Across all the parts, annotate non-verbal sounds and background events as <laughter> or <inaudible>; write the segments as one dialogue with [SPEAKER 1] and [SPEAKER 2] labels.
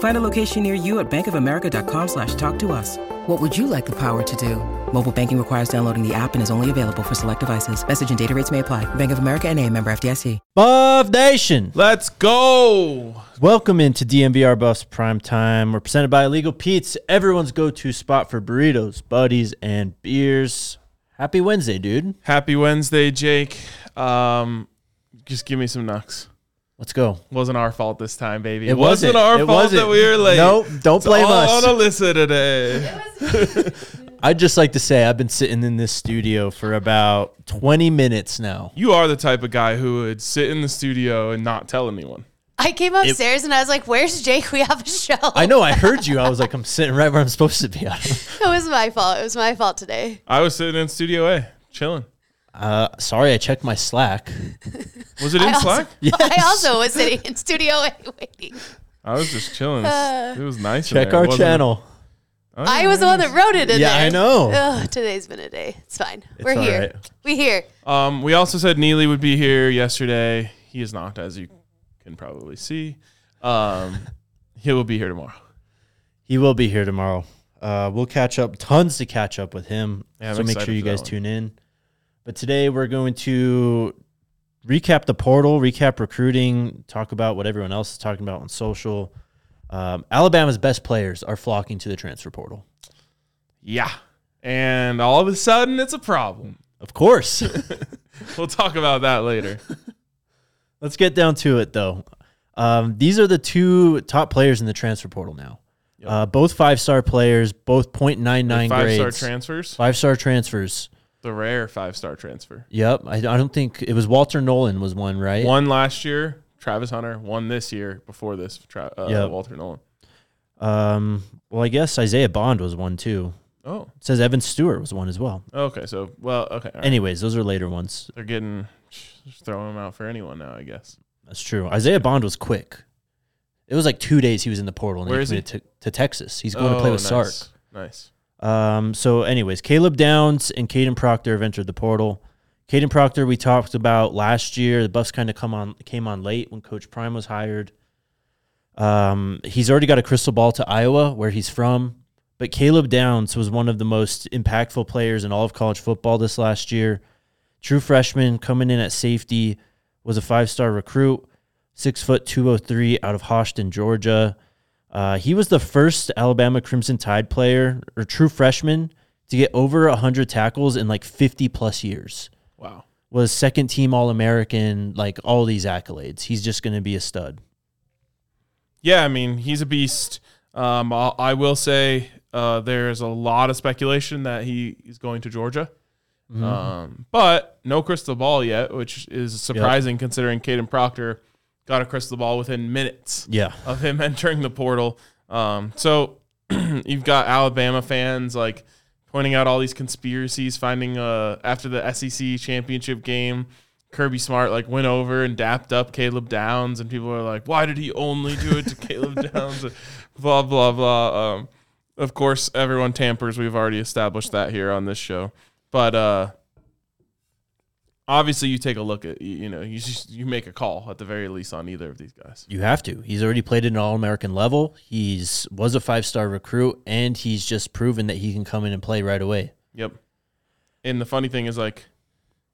[SPEAKER 1] Find a location near you at bankofamerica.com slash talk to us. What would you like the power to do? Mobile banking requires downloading the app and is only available for select devices. Message and data rates may apply. Bank of America and a member FDIC.
[SPEAKER 2] Buff Nation.
[SPEAKER 3] Let's go.
[SPEAKER 2] Welcome into DNVR Buffs Prime Time. We're presented by Illegal Pete's, everyone's go-to spot for burritos, buddies, and beers. Happy Wednesday, dude.
[SPEAKER 3] Happy Wednesday, Jake. Um, just give me some knucks.
[SPEAKER 2] Let's go.
[SPEAKER 3] Wasn't our fault this time, baby.
[SPEAKER 2] It wasn't.
[SPEAKER 3] our
[SPEAKER 2] It
[SPEAKER 3] fault
[SPEAKER 2] wasn't.
[SPEAKER 3] that we were late.
[SPEAKER 2] Nope, don't
[SPEAKER 3] It's
[SPEAKER 2] blame
[SPEAKER 3] all
[SPEAKER 2] us.
[SPEAKER 3] on Alyssa today. <laughs>
[SPEAKER 2] I'd just like to say I've been sitting in this studio for about 20 minutes now.
[SPEAKER 3] You are the type of guy who would sit in the studio and not tell anyone.
[SPEAKER 4] I came upstairs and I was like, "Where's Jake? We have a show."
[SPEAKER 2] I know I heard you. I was like, <laughs> I'm sitting right where I'm supposed to be. <laughs>
[SPEAKER 4] it was my fault. It was my fault today.
[SPEAKER 3] I was sitting in Studio A, chilling.
[SPEAKER 2] Uh, sorry, I checked my Slack. <laughs>
[SPEAKER 3] Was it in
[SPEAKER 4] I also,
[SPEAKER 3] Slack? <laughs>
[SPEAKER 4] I also was sitting in studio A <laughs> waiting.
[SPEAKER 3] I was just chilling. it was nice. in
[SPEAKER 2] Check
[SPEAKER 3] there. It
[SPEAKER 2] our
[SPEAKER 3] wasn't-
[SPEAKER 2] channel.
[SPEAKER 3] Oh,
[SPEAKER 4] I was the one that wrote it in
[SPEAKER 2] Yeah,
[SPEAKER 4] there.
[SPEAKER 2] I know.
[SPEAKER 4] Ugh, today's been a day. It's fine. We're
[SPEAKER 2] all
[SPEAKER 4] here.
[SPEAKER 2] right.
[SPEAKER 4] We here.
[SPEAKER 3] Um, we also said Neely would be here yesterday. He is not, as you can probably see. Um, he will be here tomorrow.
[SPEAKER 2] He will be here tomorrow. Uh, we'll catch up, tons to catch up with him.
[SPEAKER 3] Yeah, I'm
[SPEAKER 2] so make
[SPEAKER 3] excited
[SPEAKER 2] sure you
[SPEAKER 3] for that
[SPEAKER 2] guys
[SPEAKER 3] one.
[SPEAKER 2] tune in. But today we're going to recap the portal, recap recruiting, talk about what everyone else is talking about on social. Um, Alabama's best players are flocking to the transfer portal.
[SPEAKER 3] Yeah. And all of a sudden, it's a problem.
[SPEAKER 2] Of course. <laughs> <laughs>
[SPEAKER 3] We'll talk about that later.
[SPEAKER 2] Let's get down to it, though. Um, these are the two top players in the transfer portal now. Uh, both five star players, both .99
[SPEAKER 3] Five
[SPEAKER 2] grades.
[SPEAKER 3] star transfers,
[SPEAKER 2] Five star transfers.
[SPEAKER 3] The rare five star transfer.
[SPEAKER 2] Yep. I, I don't think it was Walter Nolan was one, right?
[SPEAKER 3] One last year, Travis Hunter. One this year, before this, Tra- uh,
[SPEAKER 2] Yep.
[SPEAKER 3] Walter Nolan.
[SPEAKER 2] Um, well, I guess Isaiah Bond was one too.
[SPEAKER 3] Oh,
[SPEAKER 2] It says Evan Stewart was one as well.
[SPEAKER 3] okay. So, well, okay. right.
[SPEAKER 2] Anyways, those are later ones.
[SPEAKER 3] They're getting, just throwing them out for anyone now, I guess.
[SPEAKER 2] That's true. Isaiah Bond was quick. It was like two days he was in the portal and
[SPEAKER 3] Where
[SPEAKER 2] he
[SPEAKER 3] is he?
[SPEAKER 2] to, to Texas. He's going to play
[SPEAKER 3] Oh,
[SPEAKER 2] with Sark.
[SPEAKER 3] nice.
[SPEAKER 2] Um, so, anyways, Caleb Downs and Kadyn Proctor have entered the portal. Kadyn Proctor, we talked about last year. The Buffs kind of come on came on late when Coach Prime was hired. Um, he's already got a crystal ball to Iowa, where he's from. But Caleb Downs was one of the most impactful players in all of college football this last year. True freshman coming in at safety, was a five star recruit, six foot two oh three out of Hoschton, Georgia. Uh, he was the first Alabama Crimson Tide player or true freshman to get over 100 tackles in like 50 plus years.
[SPEAKER 3] Wow.
[SPEAKER 2] Was second team All American, like all these accolades. He's just going to be a stud.
[SPEAKER 3] Yeah, I mean, he's a beast. Um, I'll, say uh, there's a lot of speculation that he is going to Georgia.
[SPEAKER 2] Mm-hmm.
[SPEAKER 3] Um, but no crystal ball yet, which is surprising considering Kadyn Proctor got a crystal ball within minutes
[SPEAKER 2] Yeah.
[SPEAKER 3] of him <laughs> entering the portal. Um, so <clears throat> you've got Alabama fans like pointing out all these conspiracies, finding uh, after the SEC championship game, Kirby Smart like went over and dapped up Caleb Downs, and people are like, "Why did he only do it to <laughs> Caleb Downs?" blah blah blah. Um, of course, everyone tampers. We've already established that here on this show, but uh, obviously, you take a look at you know you just you make a call at the very least on either of these guys.
[SPEAKER 2] You have to. He's already played at an All American level. He's was a five star recruit, and he's just proven that he can come in and play right away.
[SPEAKER 3] Yep. And the funny thing is, like,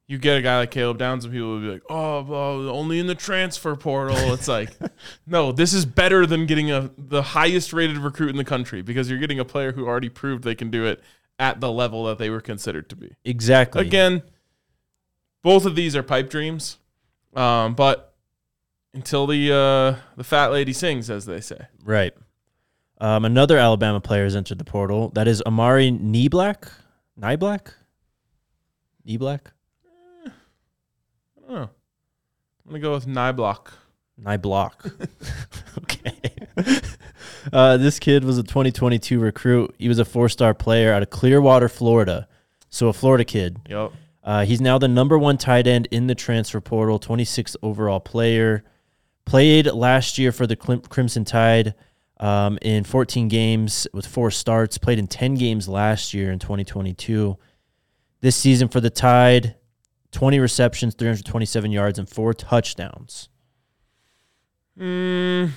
[SPEAKER 3] you get a guy like Caleb Downs, and people will be like, "Oh, well, only in the transfer portal." It's like, <laughs> no, this is better than getting a the highest rated recruit in the country because you're getting a player who already proved they can do it at the level that they were considered to be.
[SPEAKER 2] Exactly.
[SPEAKER 3] Again, both of these are pipe dreams, um, but until the uh, the fat lady sings, as they say.
[SPEAKER 2] Right. Um, another Alabama player has entered the portal. That is Amari? Nieblack?
[SPEAKER 3] I don't know. I'm gonna go with Nyblock.
[SPEAKER 2] Nyblock. <laughs> okay. <laughs> Uh, this kid was a 2022 recruit. He was a four-star player out of Clearwater, Florida. So a Florida kid.
[SPEAKER 3] Yep.
[SPEAKER 2] Uh, he's now the number one tight end in the transfer portal, 26th overall player. Played last year for the Crimson Tide um, in 14 games with four starts. Played in 10 games last year in 2022. This season for the Tide, 20 receptions, 327 yards, and four touchdowns.
[SPEAKER 3] Mm,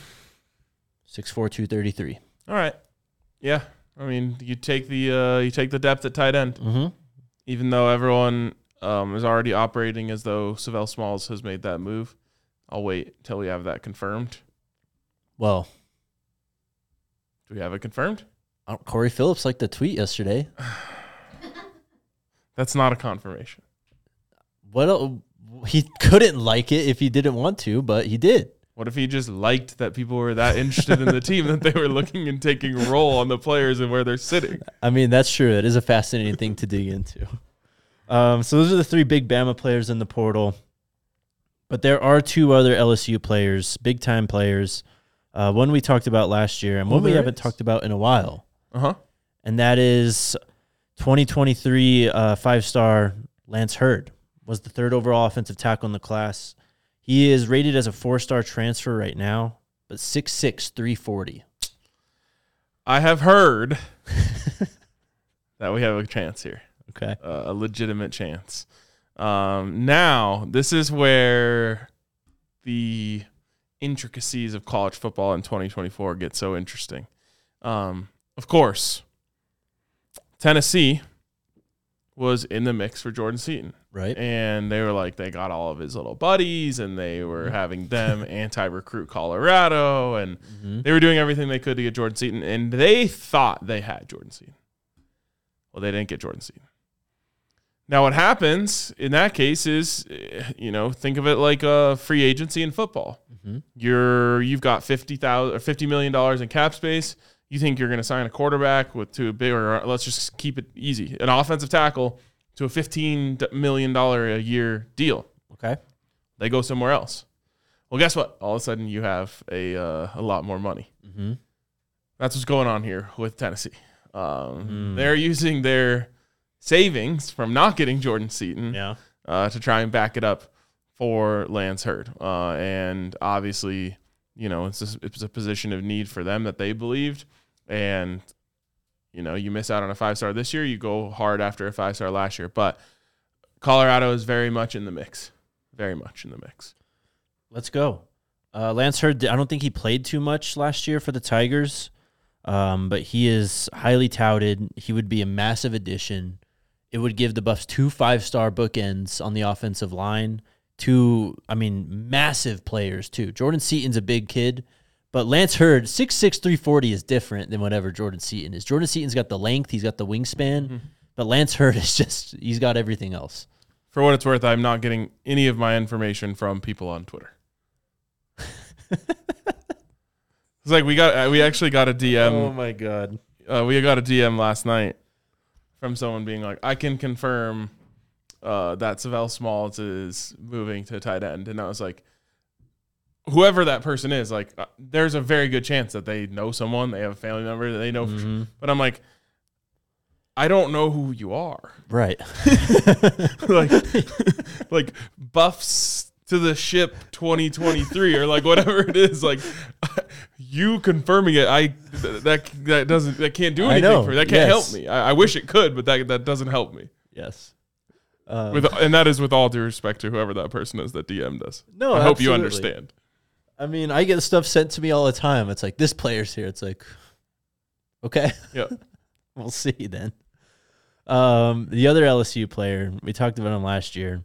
[SPEAKER 2] 6'4", 233.
[SPEAKER 3] all right. Yeah. I mean, you take the uh, you take the depth at tight end,
[SPEAKER 2] Mm-hmm.
[SPEAKER 3] even though everyone um, is already operating as though Sav'ell Smalls has made that move. I'll wait until we have that confirmed.
[SPEAKER 2] Well,
[SPEAKER 3] Do we have it confirmed?
[SPEAKER 2] uh, Corey Phillips liked the tweet yesterday. <sighs>
[SPEAKER 3] That's not a confirmation.
[SPEAKER 2] What el- he couldn't like it if he didn't want to, but he did.
[SPEAKER 3] What if he just liked that people were that interested in the team that they were looking and taking a role on the players and where they're sitting?
[SPEAKER 2] I mean, that's true. It is a fascinating thing to dig into. Um, so those are the three big Bama players in the portal. But there are two other LSU players, big time players. Uh, one we talked about last year, and
[SPEAKER 3] Oh,
[SPEAKER 2] one we haven't
[SPEAKER 3] is?
[SPEAKER 2] talked about in a while,
[SPEAKER 3] Uh huh.
[SPEAKER 2] and that is 2023 uh, five star Lance Heard was the third overall offensive tackle in the class. He is rated as a four star transfer right now, but 6'6", 340.
[SPEAKER 3] I have heard <laughs> that we have a chance here,
[SPEAKER 2] Okay.
[SPEAKER 3] uh, a legitimate chance. Um, now, this is where the intricacies of college football in 2024 get so interesting. Um, of course, Tennessee was in the mix for Jordan Seaton.
[SPEAKER 2] Right.
[SPEAKER 3] and they were like they got all of his little buddies and they were having <laughs> them anti-recruit Colorado and
[SPEAKER 2] Mhm.
[SPEAKER 3] they were doing everything they could to get Jordan Seaton and they thought they had Jordan Seaton. Well, they didn't get Jordan Seaton. Now what happens in that case is eh, you know, think of it like a free agency in football.
[SPEAKER 2] Mhm.
[SPEAKER 3] You're you've got 50,000 or 50 million dollars in cap space. You think you're going to sign a quarterback with to a big or let's just keep it easy. An offensive tackle to a $15 million a year deal.
[SPEAKER 2] Okay.
[SPEAKER 3] They go somewhere else. Well, guess what? All of a sudden, you have a uh, a lot more money.
[SPEAKER 2] Mm-hmm.
[SPEAKER 3] That's what's going on here with Tennessee. Um,
[SPEAKER 2] Mm.
[SPEAKER 3] They're using their savings from not getting Jordan Seaton
[SPEAKER 2] Yeah.
[SPEAKER 3] uh, to try and back it up for Lance Heard. Uh, and obviously, you know, it's a, it's a position of need for them that they believed. And, you know, you miss out on a five star this year, you go hard after a five star last year. But Colorado is very much in the mix. Very much in the mix.
[SPEAKER 2] Let's go. Uh, Lance Heard, I don't think he played too much last year for the Tigers, um, but he is highly touted. He would be a massive addition. It would give the Buffs two five star bookends on the offensive line. Two, I mean, massive players too. Jordan Seaton's a big kid, but Lance Heard, 6'6", 340 is different than whatever Jordan Seaton is. Jordan Seaton's got the length, he's got the wingspan, but Lance Heard <laughs> is just, he's got everything else.
[SPEAKER 3] For what it's worth, I'm not getting any of my information from people on Twitter. <laughs> it's like we got uh, we actually got a DM.
[SPEAKER 2] Oh my God.
[SPEAKER 3] uh, we got a DM last night from someone being like, I can confirm uh, that Sav'ell Smalls is moving to tight end. And I was like, whoever that person is, like, uh, there's a very good chance that they know someone, they have a family member that they know. for sure. But I'm like, I don't know who you are.
[SPEAKER 2] Right. <laughs>
[SPEAKER 3] like, <laughs> like buffs to the ship 2023 or like whatever it is. Like, you confirming it, I that that doesn't that can't do anything for me. That can't
[SPEAKER 2] yes.
[SPEAKER 3] help me. I, I wish it could, but that that doesn't help me.
[SPEAKER 2] yes. Um,
[SPEAKER 3] With and that is with all due respect to whoever that person is that DM'd us.
[SPEAKER 2] No,
[SPEAKER 3] I hope you understand.
[SPEAKER 2] I mean, I get stuff sent to me all the time. It's like this player's here. It's like, okay,
[SPEAKER 3] Yeah. <laughs>
[SPEAKER 2] we'll see then. Um, the other LSU player we talked about him last year,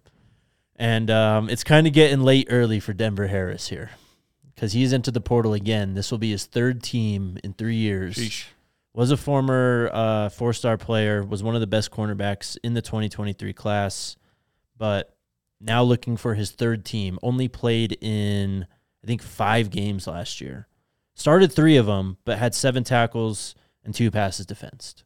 [SPEAKER 2] and um, it's kind of getting late early for Denver Harris here because he's into the portal again. This will be his third team in three years.
[SPEAKER 3] Sheesh.
[SPEAKER 2] Was a former uh, four-star player. Was one of the best cornerbacks in the 2023 class, but now looking for his third team. Only played in I think five games last year. Started three of them, but had seven tackles and two passes defensed.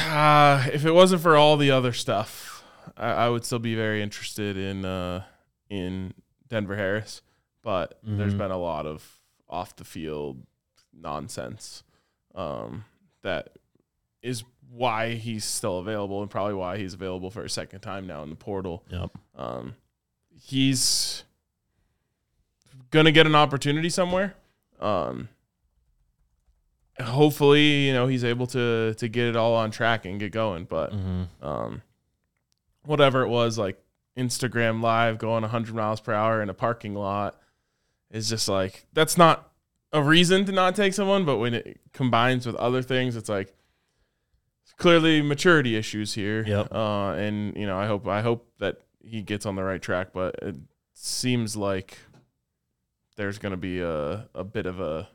[SPEAKER 3] Uh, <sighs> if it wasn't for all the other stuff, I, I would still be very interested in uh, in Denver Harris. But there's
[SPEAKER 2] Mhm.
[SPEAKER 3] been a lot of off the field nonsense um, that is why he's still available and probably why he's available for a second time now in the portal.
[SPEAKER 2] Yep.
[SPEAKER 3] Um, he's gonna get an opportunity somewhere. Um, hopefully, you know he's able to to get it all on track and get going. But
[SPEAKER 2] hmm
[SPEAKER 3] um, whatever it was, like Instagram live going 100 miles per hour in a parking lot, is just like that's not a reason to not take someone. But when it combines with other things, it's like clearly maturity issues here.
[SPEAKER 2] Yep.
[SPEAKER 3] Uh, and you know, I hope I hope that he gets on the right track, but it seems like there's going to be a a bit of a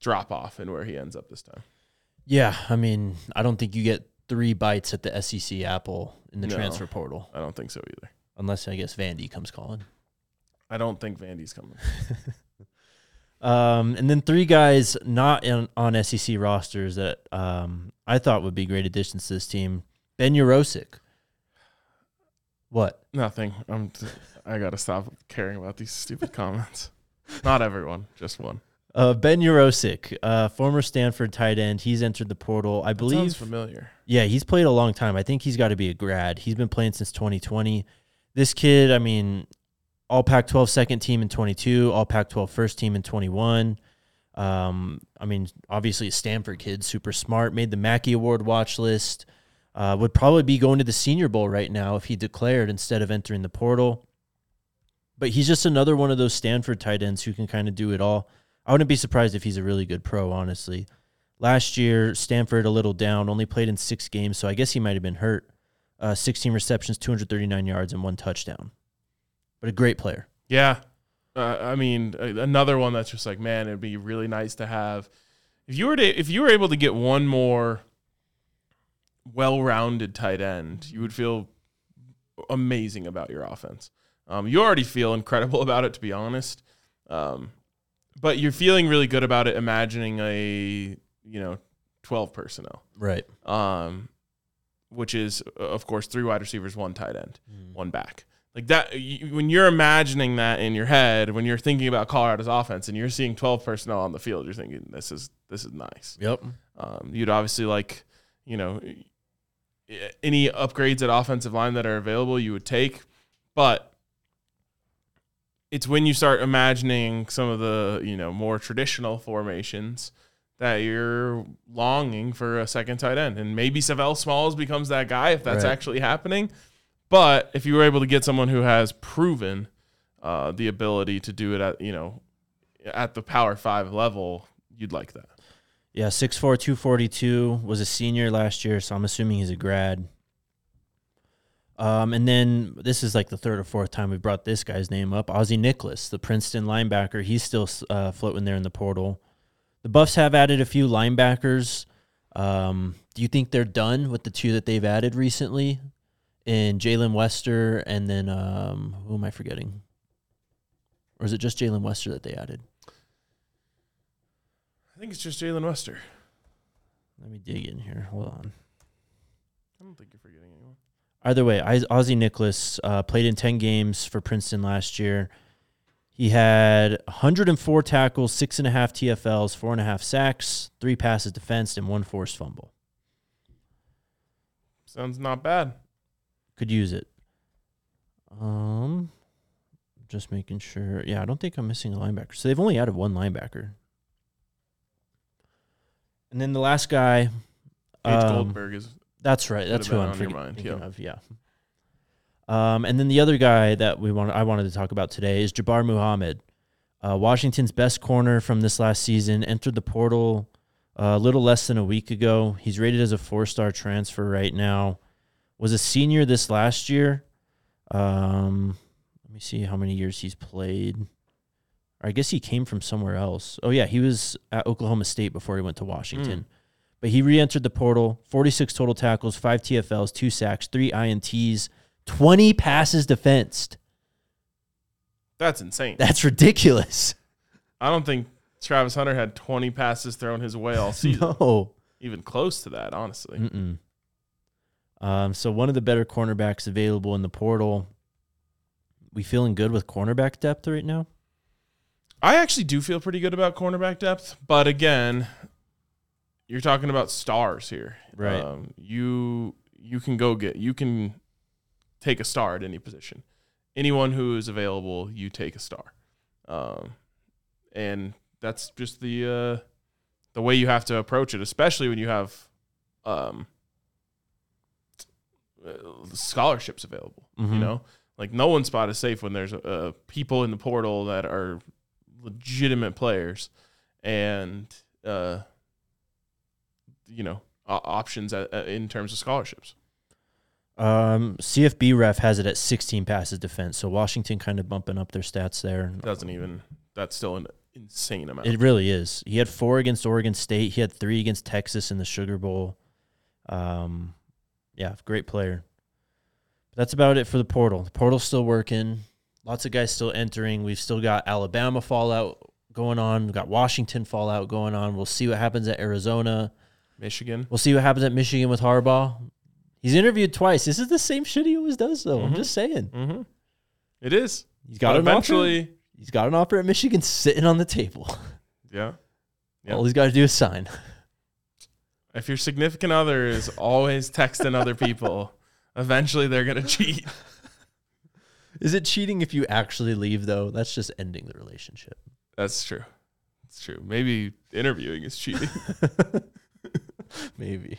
[SPEAKER 3] drop off in where he ends up this time.
[SPEAKER 2] Yeah, I mean, I don't think you get three bites at the SEC apple in the
[SPEAKER 3] No.
[SPEAKER 2] transfer portal,
[SPEAKER 3] I don't think so either.
[SPEAKER 2] unless I guess Vandy comes calling.
[SPEAKER 3] I don't think Vandy's coming. <laughs>
[SPEAKER 2] Um, and then three guys not in, on SEC rosters that um, I thought would be great additions to this team. Ben Yurosek. What?
[SPEAKER 3] Nothing. I'm. T- I gotta stop caring about these stupid comments. Not everyone, just one.
[SPEAKER 2] Uh, ben Yurosek, uh, former Stanford tight end. He's entered the portal. I
[SPEAKER 3] Sounds
[SPEAKER 2] believe.
[SPEAKER 3] familiar.
[SPEAKER 2] Yeah, he's played a long time. I think he's got to be a grad. He's been playing since 2020. This kid, I mean, all Pac 12 second team in 22, all Pac 12 first team in 21. Um, I mean, obviously a Stanford kid, super smart, made the Mackey Award watch list. Uh, would probably be going to the Senior Bowl right now if he declared instead of entering the portal. But he's just another one of those Stanford tight ends who can kind of do it all. I wouldn't be surprised if he's a really good pro, honestly. Last year, Stanford a little down, only played in six games, so I guess he might have been hurt. Uh, 16 receptions, 239 yards, and one touchdown. But a great player.
[SPEAKER 3] Yeah. Uh, I mean, another one that's just like, man, it'd be really nice to have. If you were to, if you were able to get one more well-rounded tight end, you would feel amazing about your offense. Um, you already feel incredible <laughs> about it, to be honest. Um, but you're feeling really good about it, imagining a you know twelve personnel.
[SPEAKER 2] Right.
[SPEAKER 3] um, which is uh, of course three wide receivers, one tight end, one back. Like that, you, when you're imagining that in your head, when you're thinking about Colorado's offense, and you're seeing 12 personnel on the field, you're thinking this is this is nice.
[SPEAKER 2] Yep.
[SPEAKER 3] Um, you'd obviously like, you know, any upgrades at offensive line that are available, you would take, but it's when you start imagining some of the you know more traditional formations that you're longing for a second tight end, and maybe Sav'ell Smalls becomes that guy if that's
[SPEAKER 2] Right.
[SPEAKER 3] actually happening. But if you were able to get someone who has proven uh, the ability to do it at you know at the Power Five level, you'd like that.
[SPEAKER 2] Yeah, 6'4", 242, was a senior last year, so I'm assuming he's a grad. Um, and then this is like the third or fourth time we brought this guy's name up. Ozzie Nicholas, the Princeton linebacker, he's still uh, floating there in the portal. The Buffs have added a few linebackers. Um, do you think they're done with the two that they've added recently? In Jalen Wester and then um, who am I forgetting? Or is it just Jalen Wester that they added?
[SPEAKER 3] I think it's just Jalen Wester.
[SPEAKER 2] Let me dig in here. Hold on.
[SPEAKER 3] I don't think you're forgetting anyone.
[SPEAKER 2] Either way, Ozzie Nicholas uh, played in 10 games for Princeton last year. He had 104 tackles, six and a half TFLs, four and a half sacks, three passes defensed, and one forced fumble.
[SPEAKER 3] Sounds not bad.
[SPEAKER 2] Could use it. Um, just making sure. Yeah, I don't think I'm missing a linebacker. So they've only added one linebacker. And then the last guy.
[SPEAKER 3] Paige
[SPEAKER 2] um,
[SPEAKER 3] Goldberg is
[SPEAKER 2] That's right. That's who
[SPEAKER 3] been
[SPEAKER 2] I'm
[SPEAKER 3] on your
[SPEAKER 2] forget-
[SPEAKER 3] mind,
[SPEAKER 2] thinking
[SPEAKER 3] yeah.
[SPEAKER 2] of. Yeah. Um, and then the other guy that we want, I wanted to talk about today is Jabbar Muhammad, uh, Washington's best corner from this last season. Entered the portal uh, a little less than a week ago. He's rated as a four-star transfer right now. Was a senior this last year. Um, let me see how many years he's played. I guess he came from somewhere else. Oh yeah, he was at Oklahoma State before he went to Washington. But he re-entered the portal. 46 total tackles, five TFLs, two sacks, three INTs, 20 passes defensed.
[SPEAKER 3] That's insane.
[SPEAKER 2] That's ridiculous.
[SPEAKER 3] I don't think Travis Hunter had 20 passes thrown his way all <laughs> season.
[SPEAKER 2] No.
[SPEAKER 3] Even close to that, honestly.
[SPEAKER 2] Mm-mm. Um, so one of the better cornerbacks available in the portal. We feeling good with cornerback depth right now?
[SPEAKER 3] I actually do feel pretty good about cornerback depth, but again, you're talking about stars here.
[SPEAKER 2] Right.
[SPEAKER 3] Um, you you can go get you can take a star at any position. Anyone who is available, you take a star. Um, and that's just the uh, the way you have to approach it, especially when you have um, uh, scholarships available. You
[SPEAKER 2] Mhm.
[SPEAKER 3] know, like no one spot is safe when there's uh, people in the portal that are legitimate players and uh, you know options in terms of scholarships.
[SPEAKER 2] Um, CFB ref has it at 16 passes defense. So Washington kind of bumping up their stats there.
[SPEAKER 3] Doesn't even that's still an insane amount.
[SPEAKER 2] It really is. He had four against Oregon State. He had three against Texas in the Sugar Bowl. Um, yeah, great player. But that's about it for the portal. The portal's still working. Lots of guys still entering. We've still got Alabama fallout going on. We've got Washington fallout going on. We'll see what happens at Arizona.
[SPEAKER 3] Michigan.
[SPEAKER 2] We'll see what happens at Michigan with Harbaugh. He's interviewed twice. This is the same shit he always does, though. I'm
[SPEAKER 3] Mhm.
[SPEAKER 2] just saying.
[SPEAKER 3] Mm-hmm. It is.
[SPEAKER 2] He's got
[SPEAKER 3] But
[SPEAKER 2] an offer.
[SPEAKER 3] eventually.
[SPEAKER 2] He's got an offer at Michigan sitting on the table.
[SPEAKER 3] Yeah. <laughs> Yeah.
[SPEAKER 2] All he's got to do is sign.
[SPEAKER 3] If your significant other is always texting other people, <laughs> eventually they're gonna cheat.
[SPEAKER 2] Is it cheating if you actually leave though? That's just ending the relationship.
[SPEAKER 3] That's true. That's true. Maybe interviewing is cheating. <laughs> <laughs>
[SPEAKER 2] Maybe.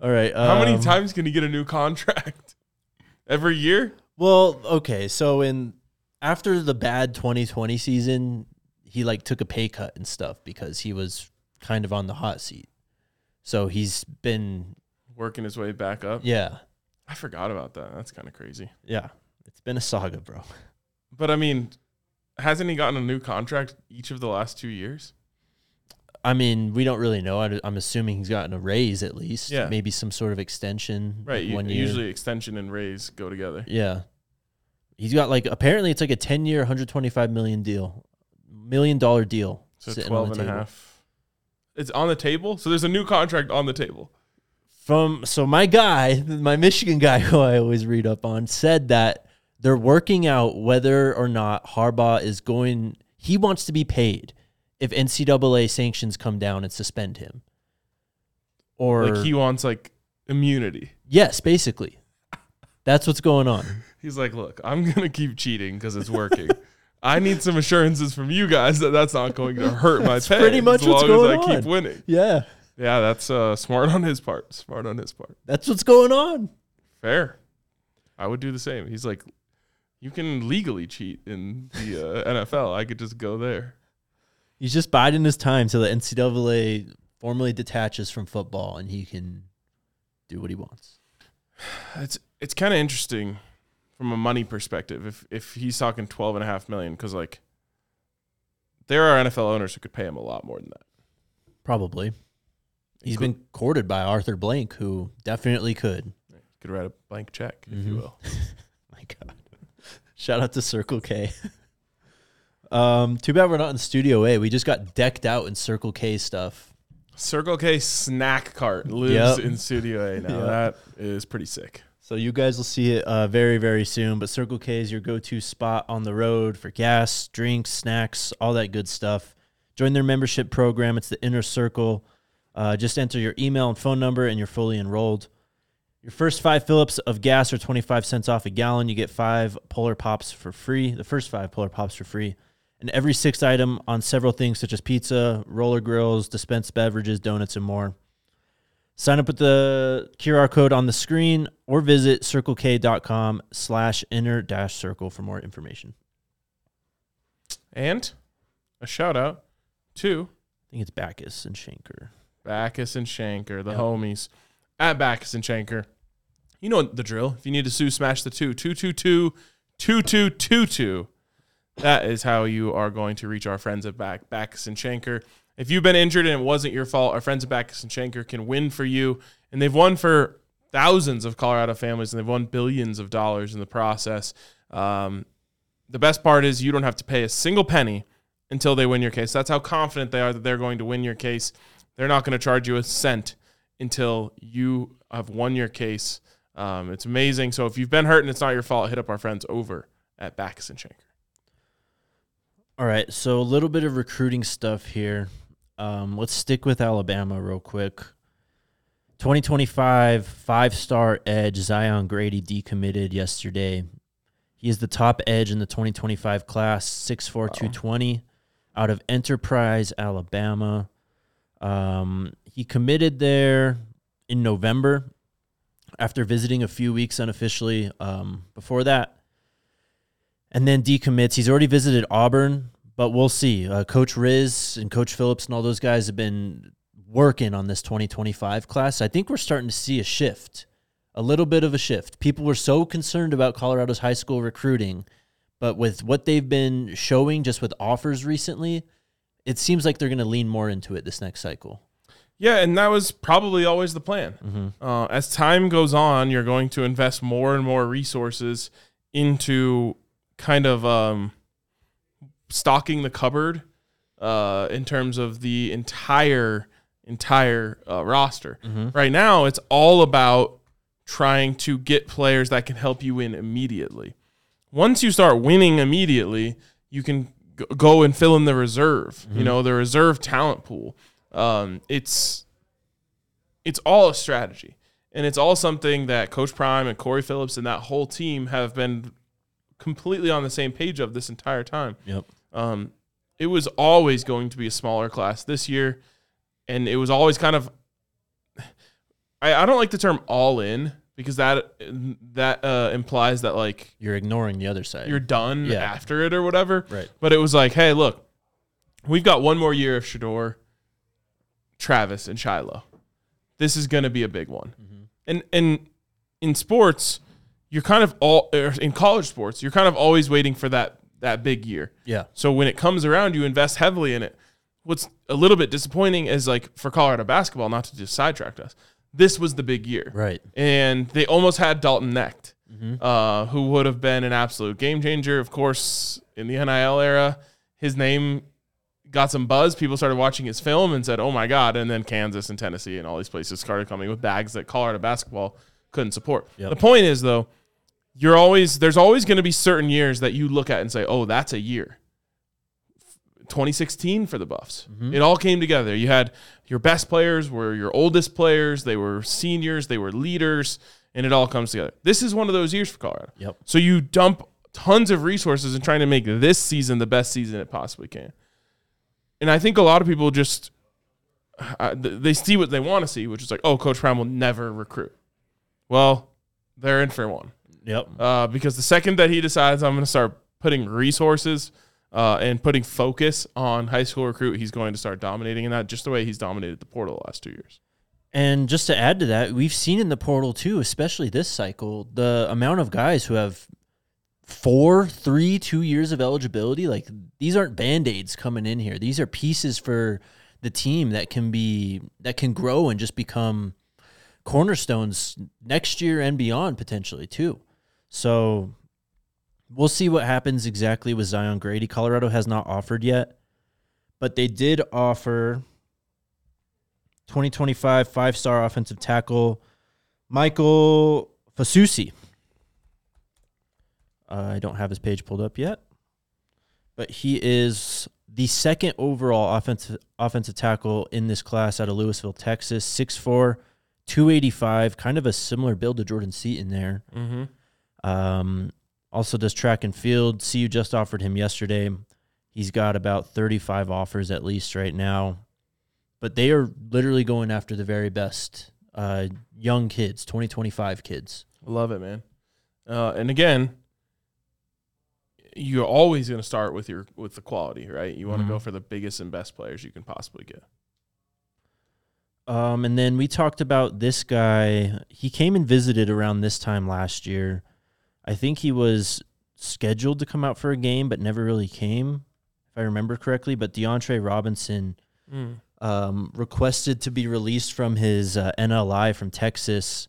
[SPEAKER 2] All right.
[SPEAKER 3] How many
[SPEAKER 2] um,
[SPEAKER 3] times can he get a new contract? <laughs> Every year?
[SPEAKER 2] Well, okay. So in after the bad 2020 season, he like took a pay cut and stuff because he was kind of on the hot seat. So he's been
[SPEAKER 3] Working his way back up.
[SPEAKER 2] yeah.
[SPEAKER 3] I forgot about that. That's kind of crazy.
[SPEAKER 2] Yeah. It's been a saga, bro.
[SPEAKER 3] But I mean, hasn't he gotten a new contract each of the last two years?
[SPEAKER 2] I mean, we don't really know. I, am assuming he's gotten a raise at least.
[SPEAKER 3] Yeah.
[SPEAKER 2] Maybe some sort of extension.
[SPEAKER 3] Right.
[SPEAKER 2] One year.
[SPEAKER 3] Usually extension and raise go together.
[SPEAKER 2] Yeah. He's got like apparently it's like a 10 year, 125 million deal. Million dollar deal.
[SPEAKER 3] So
[SPEAKER 2] sitting
[SPEAKER 3] 12
[SPEAKER 2] on the
[SPEAKER 3] and a half. It's on the table. So there's a new contract on the table.
[SPEAKER 2] From so my guy, my Michigan guy <laughs> who I always read up on said that they're working out whether or not Harbaugh is going he wants to be paid if NCAA sanctions come down and suspend him. Or
[SPEAKER 3] like he wants like immunity.
[SPEAKER 2] yes, basically. That's what's going on. <laughs>
[SPEAKER 3] He's like, look, I'm gonna keep cheating because it's working. I need some assurances from you guys that that's not going to hurt my pay.
[SPEAKER 2] pretty much
[SPEAKER 3] as
[SPEAKER 2] what's
[SPEAKER 3] long
[SPEAKER 2] going
[SPEAKER 3] as I
[SPEAKER 2] on.
[SPEAKER 3] keep winning.
[SPEAKER 2] Yeah.
[SPEAKER 3] Yeah, that's uh, smart on his part. Smart on his part.
[SPEAKER 2] That's what's going on.
[SPEAKER 3] Fair. I would do the same. He's like, you can legally cheat in the uh, NFL. I could just go there.
[SPEAKER 2] He's just biding his time till the NCAA formally detaches from football and he can do what he wants.
[SPEAKER 3] It's it's kind of interesting from a money perspective if if he's talking 12 and a half million cuz like there are NFL owners who could pay him a lot more than that.
[SPEAKER 2] Probably. He's
[SPEAKER 3] Inclu-
[SPEAKER 2] been courted by Arthur Blank, who definitely could.
[SPEAKER 3] could write a blank check if
[SPEAKER 2] Mhm.
[SPEAKER 3] you will. <laughs>
[SPEAKER 2] My God. Shout out to Circle K. <laughs> um, too bad we're not in Studio A. We just got decked out in Circle K stuff.
[SPEAKER 3] Circle K snack cart lives
[SPEAKER 2] Yep.
[SPEAKER 3] in Studio A now. That is pretty sick.
[SPEAKER 2] So you guys will see it uh, very, very soon. But Circle K is your go-to spot on the road for gas, drinks, snacks, all that good stuff. Join their membership program. It's the Inner Circle. Uh, just enter your email and phone number, and you're fully enrolled. Your first five Phillips of gas are 25 cents off a gallon. You get five Polar Pops for free. The first five Polar Pops for free. And every sixth item on several things such as pizza, roller grills, dispensed beverages, donuts, and more. Sign up with the QR code on the screen or visit circlek.com slash inner dash circle for more information.
[SPEAKER 3] And a shout out to
[SPEAKER 2] I think it's Bachus and Schanker.
[SPEAKER 3] Bachus and Schanker, the
[SPEAKER 2] Yep.
[SPEAKER 3] homies at Bachus and Schanker. You know the drill. If you need to sue, smash the two. 222 2222. That is how you are going to reach our friends at Back Bachus and Schanker. If you've been injured and it wasn't your fault, our friends at Bachus and Schanker can win for you. And they've won for thousands of Colorado families and they've won billions of dollars in the process. Um, the best part is you don't have to pay a single penny until they win your case. That's how confident they are that they're going to win your case. They're not going to charge you a cent until you have won your case. Um, it's amazing. So if you've been hurt and it's not your fault, hit up our friends over at Bachus and Schanker.
[SPEAKER 2] All right, so a little bit of recruiting stuff here. Um, let's stick with Alabama real quick. 2025 five star edge Zion Grady decommitted yesterday. He is the top edge in the 2025 class, 6'4, 220, out of Enterprise, Alabama. Um, he committed there in November after visiting a few weeks unofficially um, before that. And then decommits. He's already visited Auburn, but we'll see. Uh, Coach Riz and Coach Phillips and all those guys have been working on this 2025 class. I think we're starting to see a shift, a little bit of a shift. People were so concerned about Colorado's high school recruiting, but with what they've been showing just with offers recently, it seems like they're going to lean more into it this next cycle.
[SPEAKER 3] Yeah, and that was probably always the plan. Uh, as time goes on, you're going to invest more and more resources into kind of um, stocking the cupboard uh, in terms of the entire entire uh, roster. Right now, it's all about trying to get players that can help you win immediately. Once you start winning immediately, you can go and fill in the reserve. You know, the reserve talent pool. Um, it's it's all a strategy, and it's all something that Coach Prime and Corey Phillips and that whole team have been completely on the same page of this entire time.
[SPEAKER 2] Yep.
[SPEAKER 3] Um, it was always going to be a smaller class this year, and it was always kind of. I, I don't like the term all in because that that uh, implies that like
[SPEAKER 2] You're ignoring the other side.
[SPEAKER 3] you're done
[SPEAKER 2] Yeah.
[SPEAKER 3] after it or whatever.
[SPEAKER 2] Right.
[SPEAKER 3] But it was like, hey, look, we've got one more year of Shedeur, Travis, and Shilo. This is going to be a big one. And and in sports, you're kind of all or in college sports, you're kind of always waiting for that that big year.
[SPEAKER 2] yeah.
[SPEAKER 3] So when it comes around, you invest heavily in it. What's a little bit disappointing is like for Colorado basketball, not to just sidetrack us, this was the big year
[SPEAKER 2] Right.
[SPEAKER 3] and they almost had Dalton Knecht, uh, who would have been an absolute game changer. Of course, in the NIL era, his name got some buzz. People started watching his film and said, "Oh my god!" And then Kansas and Tennessee and all these places started coming with bags that Colorado basketball couldn't support.
[SPEAKER 2] Yep.
[SPEAKER 3] The point is, though, you're always there's always going to be certain years that you look at and say, "Oh, that's a year." 2016 for the Buffs. It all came together. You had your best players were your oldest players, they were seniors, they were leaders, and it all comes together. This is one of those years for Colorado.
[SPEAKER 2] Yep.
[SPEAKER 3] So you dump tons of resources in trying to make this season the best season it possibly can. And I think a lot of people just uh, they see what they want to see, which is like, oh, Coach Prime will never recruit. Well, they're in for one
[SPEAKER 2] Yep.
[SPEAKER 3] uh, because the second that he decides I'm going to start putting resources uh, and putting focus on high school recruit, he's going to start dominating in that just the way he's dominated the portal the last two years.
[SPEAKER 2] And just to add to that, we've seen in the portal too, especially this cycle, the amount of guys who have four, three, two years of eligibility. Like these aren't band aids coming in here. These are pieces for the team that can be that can grow and just become cornerstones next year and beyond potentially too. So we'll see what happens exactly with Zion Grady. Colorado has not offered yet, but they did offer 2025 five star offensive tackle Michael Fasusi. I don't have his page pulled up yet, but he is the second overall offensive offensive tackle in this class out of Lewisville, Texas. 6'4", 285, kind of a similar build to Jordan Seaton there.
[SPEAKER 3] Mm-hmm.
[SPEAKER 2] Um, also does track and field. CU just offered him yesterday. He's got about 35 offers at least right now. But they are literally going after the very best uh, young kids, 2025 kids.
[SPEAKER 3] Love it, man. Uh, and again, you're always going to start with your with the quality, right? You want to go for the biggest and best players you can possibly get.
[SPEAKER 2] Um, and then we talked about this guy. He came and visited around this time last year. I think he was scheduled to come out for a game, but never really came, if I remember correctly. But D'Antre Robinson um, requested to be released from his uh, NLI from Texas,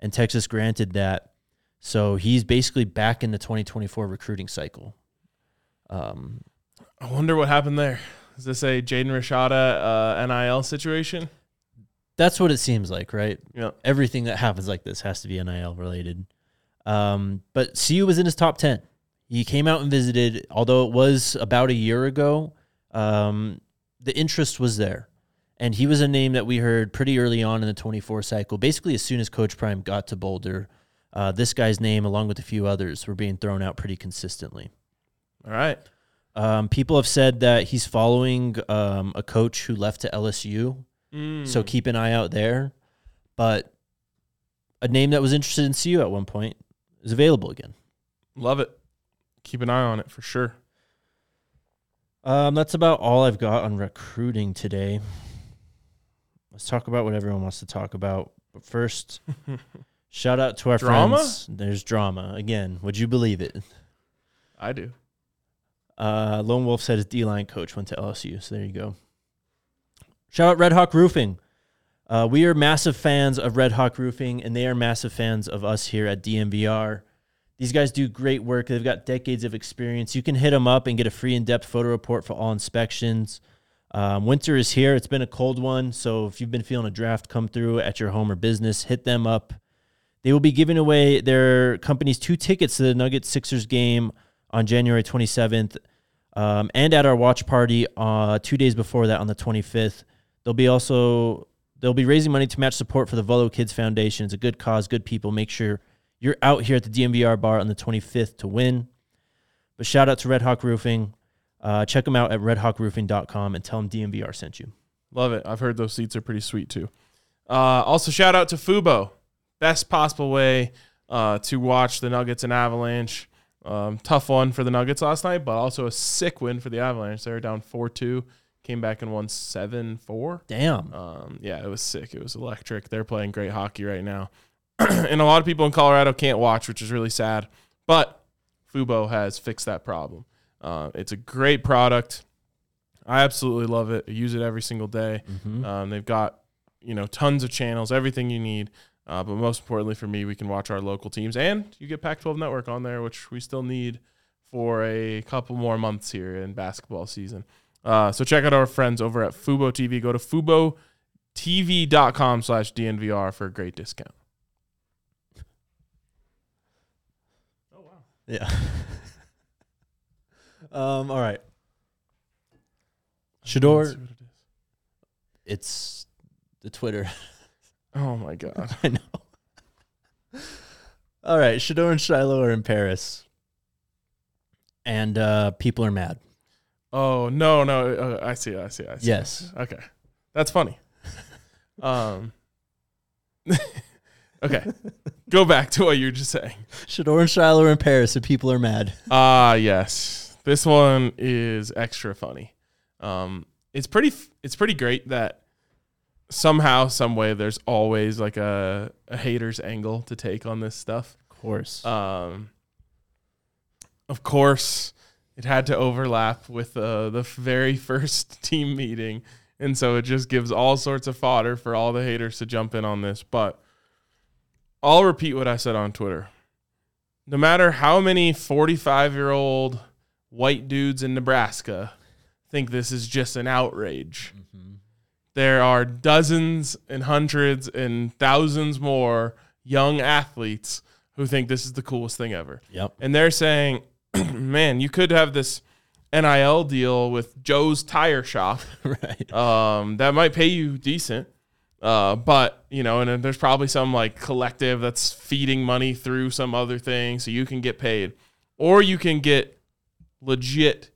[SPEAKER 2] and Texas granted that. So he's basically back in the 2024 recruiting cycle. Um,
[SPEAKER 3] I wonder what happened there. Is this a Jaden Rashada uh, NIL situation?
[SPEAKER 2] That's what it seems like, right?
[SPEAKER 3] Yeah.
[SPEAKER 2] Everything that happens like this has to be NIL related. Um, but CU was in his top 10. He came out and visited, although it was about a year ago. Um, the interest was there. And he was a name that we heard pretty early on in the 24 cycle. Basically, as soon as Coach Prime got to Boulder, uh, this guy's name, along with a few others, were being thrown out pretty consistently.
[SPEAKER 3] All right.
[SPEAKER 2] Um, people have said that he's following um, a coach who left to LSU,
[SPEAKER 3] Mm.
[SPEAKER 2] so keep an eye out there. But a name that was interested in CU at one point is available again.
[SPEAKER 3] love it. Keep an eye on it for sure.
[SPEAKER 2] Um, that's about all I've got on recruiting today. Let's talk about what everyone wants to talk about. But first, <laughs> shout out to our
[SPEAKER 3] Drama?
[SPEAKER 2] friends. There's drama again. Would you believe it?
[SPEAKER 3] I do.
[SPEAKER 2] Uh, Lone Wolf said his D line coach went to LSU. So there you go. Shout out Red Hawk Roofing. Uh, we are massive fans of Red Hawk Roofing, and they are massive fans of us here at DNVR. These guys do great work. They've got decades of experience. You can hit them up and get a free in depth photo report for all inspections. Um, winter is here. It's been a cold one. So if you've been feeling a draft come through at your home or business, hit them up. They will be giving away their company's two tickets to the Nuggets Sixers game on January 27th um, and at our watch party uh, two days before that on the 25th. They'll be also they'll be raising money to match support for the Volo Kids Foundation. It's a good cause, good people. Make sure you're out here at the DNVR bar on the 25th to win. But shout out to Red Hawk Roofing. Uh, check them out at redhawkroofing.com and tell them DNVR sent you.
[SPEAKER 3] Love it. I've heard those seats are pretty sweet too. Uh, also, shout out to Fubo. Best possible way uh, to watch the Nuggets and Avalanche. Um, tough one for the Nuggets last night, but also a sick win for the Avalanche. They're down 4 2, came back and won 7 4.
[SPEAKER 2] Damn.
[SPEAKER 3] Um, yeah, it was sick. It was electric. They're playing great hockey right now. <clears throat> and a lot of people in Colorado can't watch, which is really sad. But Fubo has fixed that problem. Uh, it's a great product. I absolutely love it. I use it every single day.
[SPEAKER 2] Mhm.
[SPEAKER 3] Um, they've got you know tons of channels, everything you need. Uh, but most importantly for me, we can watch our local teams, and you get Pac-12 Network on there, which we still need for a couple more months here in basketball season. Uh, so check out our friends over at Fubo TV. Go to FuboTV.com slash DNVR for a great discount. Oh, wow.
[SPEAKER 2] Yeah. <laughs> um. All right. Shedeur,
[SPEAKER 3] see it is.
[SPEAKER 2] it's the Twitter. <laughs>
[SPEAKER 3] Oh my god. <laughs>
[SPEAKER 2] I know. All right, Shedeur and Shilo are in Paris, and uh, people are mad.
[SPEAKER 3] Oh no no uh, I see I see I see.
[SPEAKER 2] Yes.
[SPEAKER 3] Okay, that's funny. <laughs> um. <laughs> okay, go back to what you were just saying.
[SPEAKER 2] Shedeur and Shilo are in Paris, and people are mad. <laughs>
[SPEAKER 3] Ah, yes. This one is extra funny. Um, it's pretty. It's pretty great that somehow, some way, there's always like a, a hater's angle to take on this stuff.
[SPEAKER 2] Of course.
[SPEAKER 3] Um, of course, it had to overlap with uh, the very first <laughs> team meeting, and so it just gives all sorts of fodder for all the haters to jump in on this. But I'll repeat what I said on Twitter. No matter how many 45 year old white dudes in Nebraska think this is just an outrage, there are dozens and hundreds and thousands more young athletes who think this is the coolest thing ever.
[SPEAKER 2] yep.
[SPEAKER 3] And they're saying, <clears throat> man, you could have this NIL deal with Joe's Tire Shop <laughs>
[SPEAKER 2] right.
[SPEAKER 3] um, that might pay you decent. Uh, but you know, and there's probably some like collective that's feeding money through some other thing, so you can get paid, or you can get legit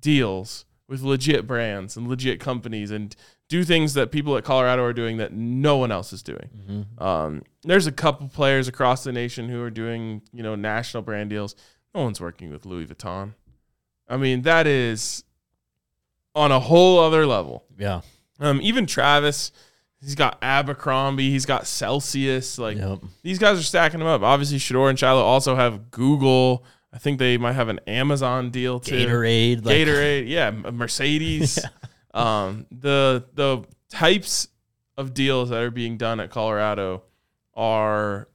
[SPEAKER 3] deals with legit brands and legit companies and do things that people at Colorado are doing that no one else is doing.
[SPEAKER 2] Mm-hmm.
[SPEAKER 3] Um, there's a couple players across the nation who are doing, you know, national brand deals. No one's working with Louis Vuitton. I mean, that is on a whole other level.
[SPEAKER 2] Yeah.
[SPEAKER 3] Um, even Travis, he's got Abercrombie, he's got Celsius. Like
[SPEAKER 2] Yep.
[SPEAKER 3] these guys are stacking them up. Obviously, Shedeur and Shilo also have Google. I think they might have an Amazon deal too.
[SPEAKER 2] Gatorade. Like,
[SPEAKER 3] Gatorade, yeah, Mercedes. <laughs> Um, the the types of deals that are being done at Colorado are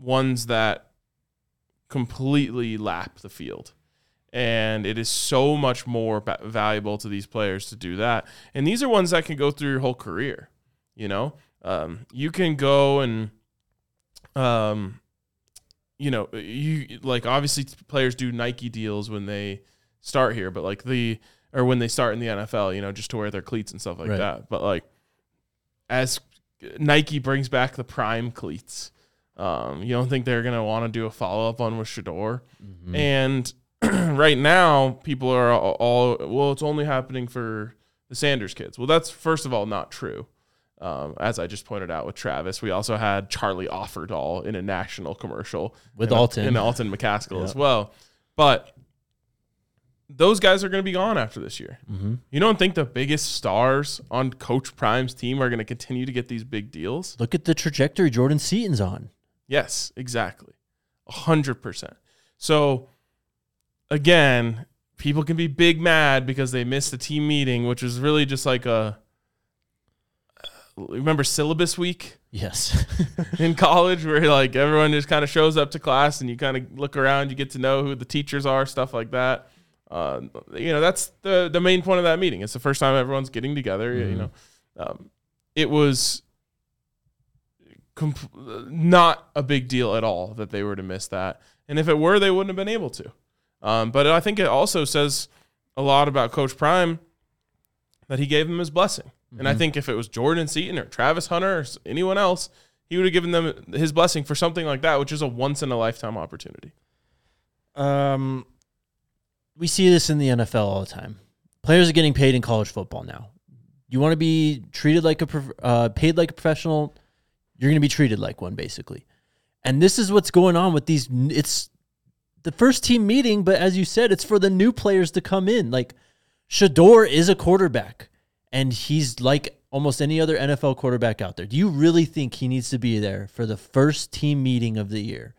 [SPEAKER 3] ones that completely lap the field, And it is so much more ba- valuable to these players to do that. And these are ones that can go through your whole career. You know, um, you can go and, um, you know, you like obviously players do Nike deals when they start here, but like the or when they start in the NFL, you know, just to wear their cleats and stuff like
[SPEAKER 2] Right.
[SPEAKER 3] that. But like as Nike brings back the prime cleats, um, you don't think they're gonna want to do a follow up on with Shedeur? And <clears throat> right now, people are all, all well. It's only happening for the Sanders kids. Well, that's first of all not true. Um, as I just pointed out with Travis, we also had Charlie Offerdahl in a national commercial
[SPEAKER 2] With
[SPEAKER 3] in,
[SPEAKER 2] Alton.
[SPEAKER 3] and Alton McCaskill as well. But those guys are going to be gone after this year.
[SPEAKER 2] Mm-hmm.
[SPEAKER 3] You don't think the biggest stars on Coach Prime's team are going to continue to get these big deals?
[SPEAKER 2] Look at the trajectory Jordan Seaton's on.
[SPEAKER 3] Yes, exactly. A hundred percent. So again, people can be big mad because they missed the team meeting, which was really just like a remember syllabus week
[SPEAKER 2] Yes. <laughs>
[SPEAKER 3] in college where like everyone just kind of shows up to class and you kind of look around, you get to know who the teachers are, stuff like that. Uh, you know, that's the the main point of that meeting. It's the first time everyone's getting together. You know, um, it was comp- not a big deal at all that they were to miss that, and if it were, they wouldn't have been able to. Um, but I think it also says a lot about Coach Prime that he gave them his blessing. And I think if it was Jordan Seaton or Travis Hunter or anyone else, he would have given them his blessing for something like that, which is a once in a lifetime opportunity.
[SPEAKER 2] Um, we see this in the NFL all the time. Players are getting paid in college football now. You want to be treated like a prof- uh, paid like a professional. You're going to be treated like one, basically. And this is what's going on with these. It's the first team meeting, but as you said, it's for the new players to come in. Like Shedeur is a quarterback, and he's like almost any other NFL quarterback out there. Do you really think he needs to be there for the first team meeting of the year?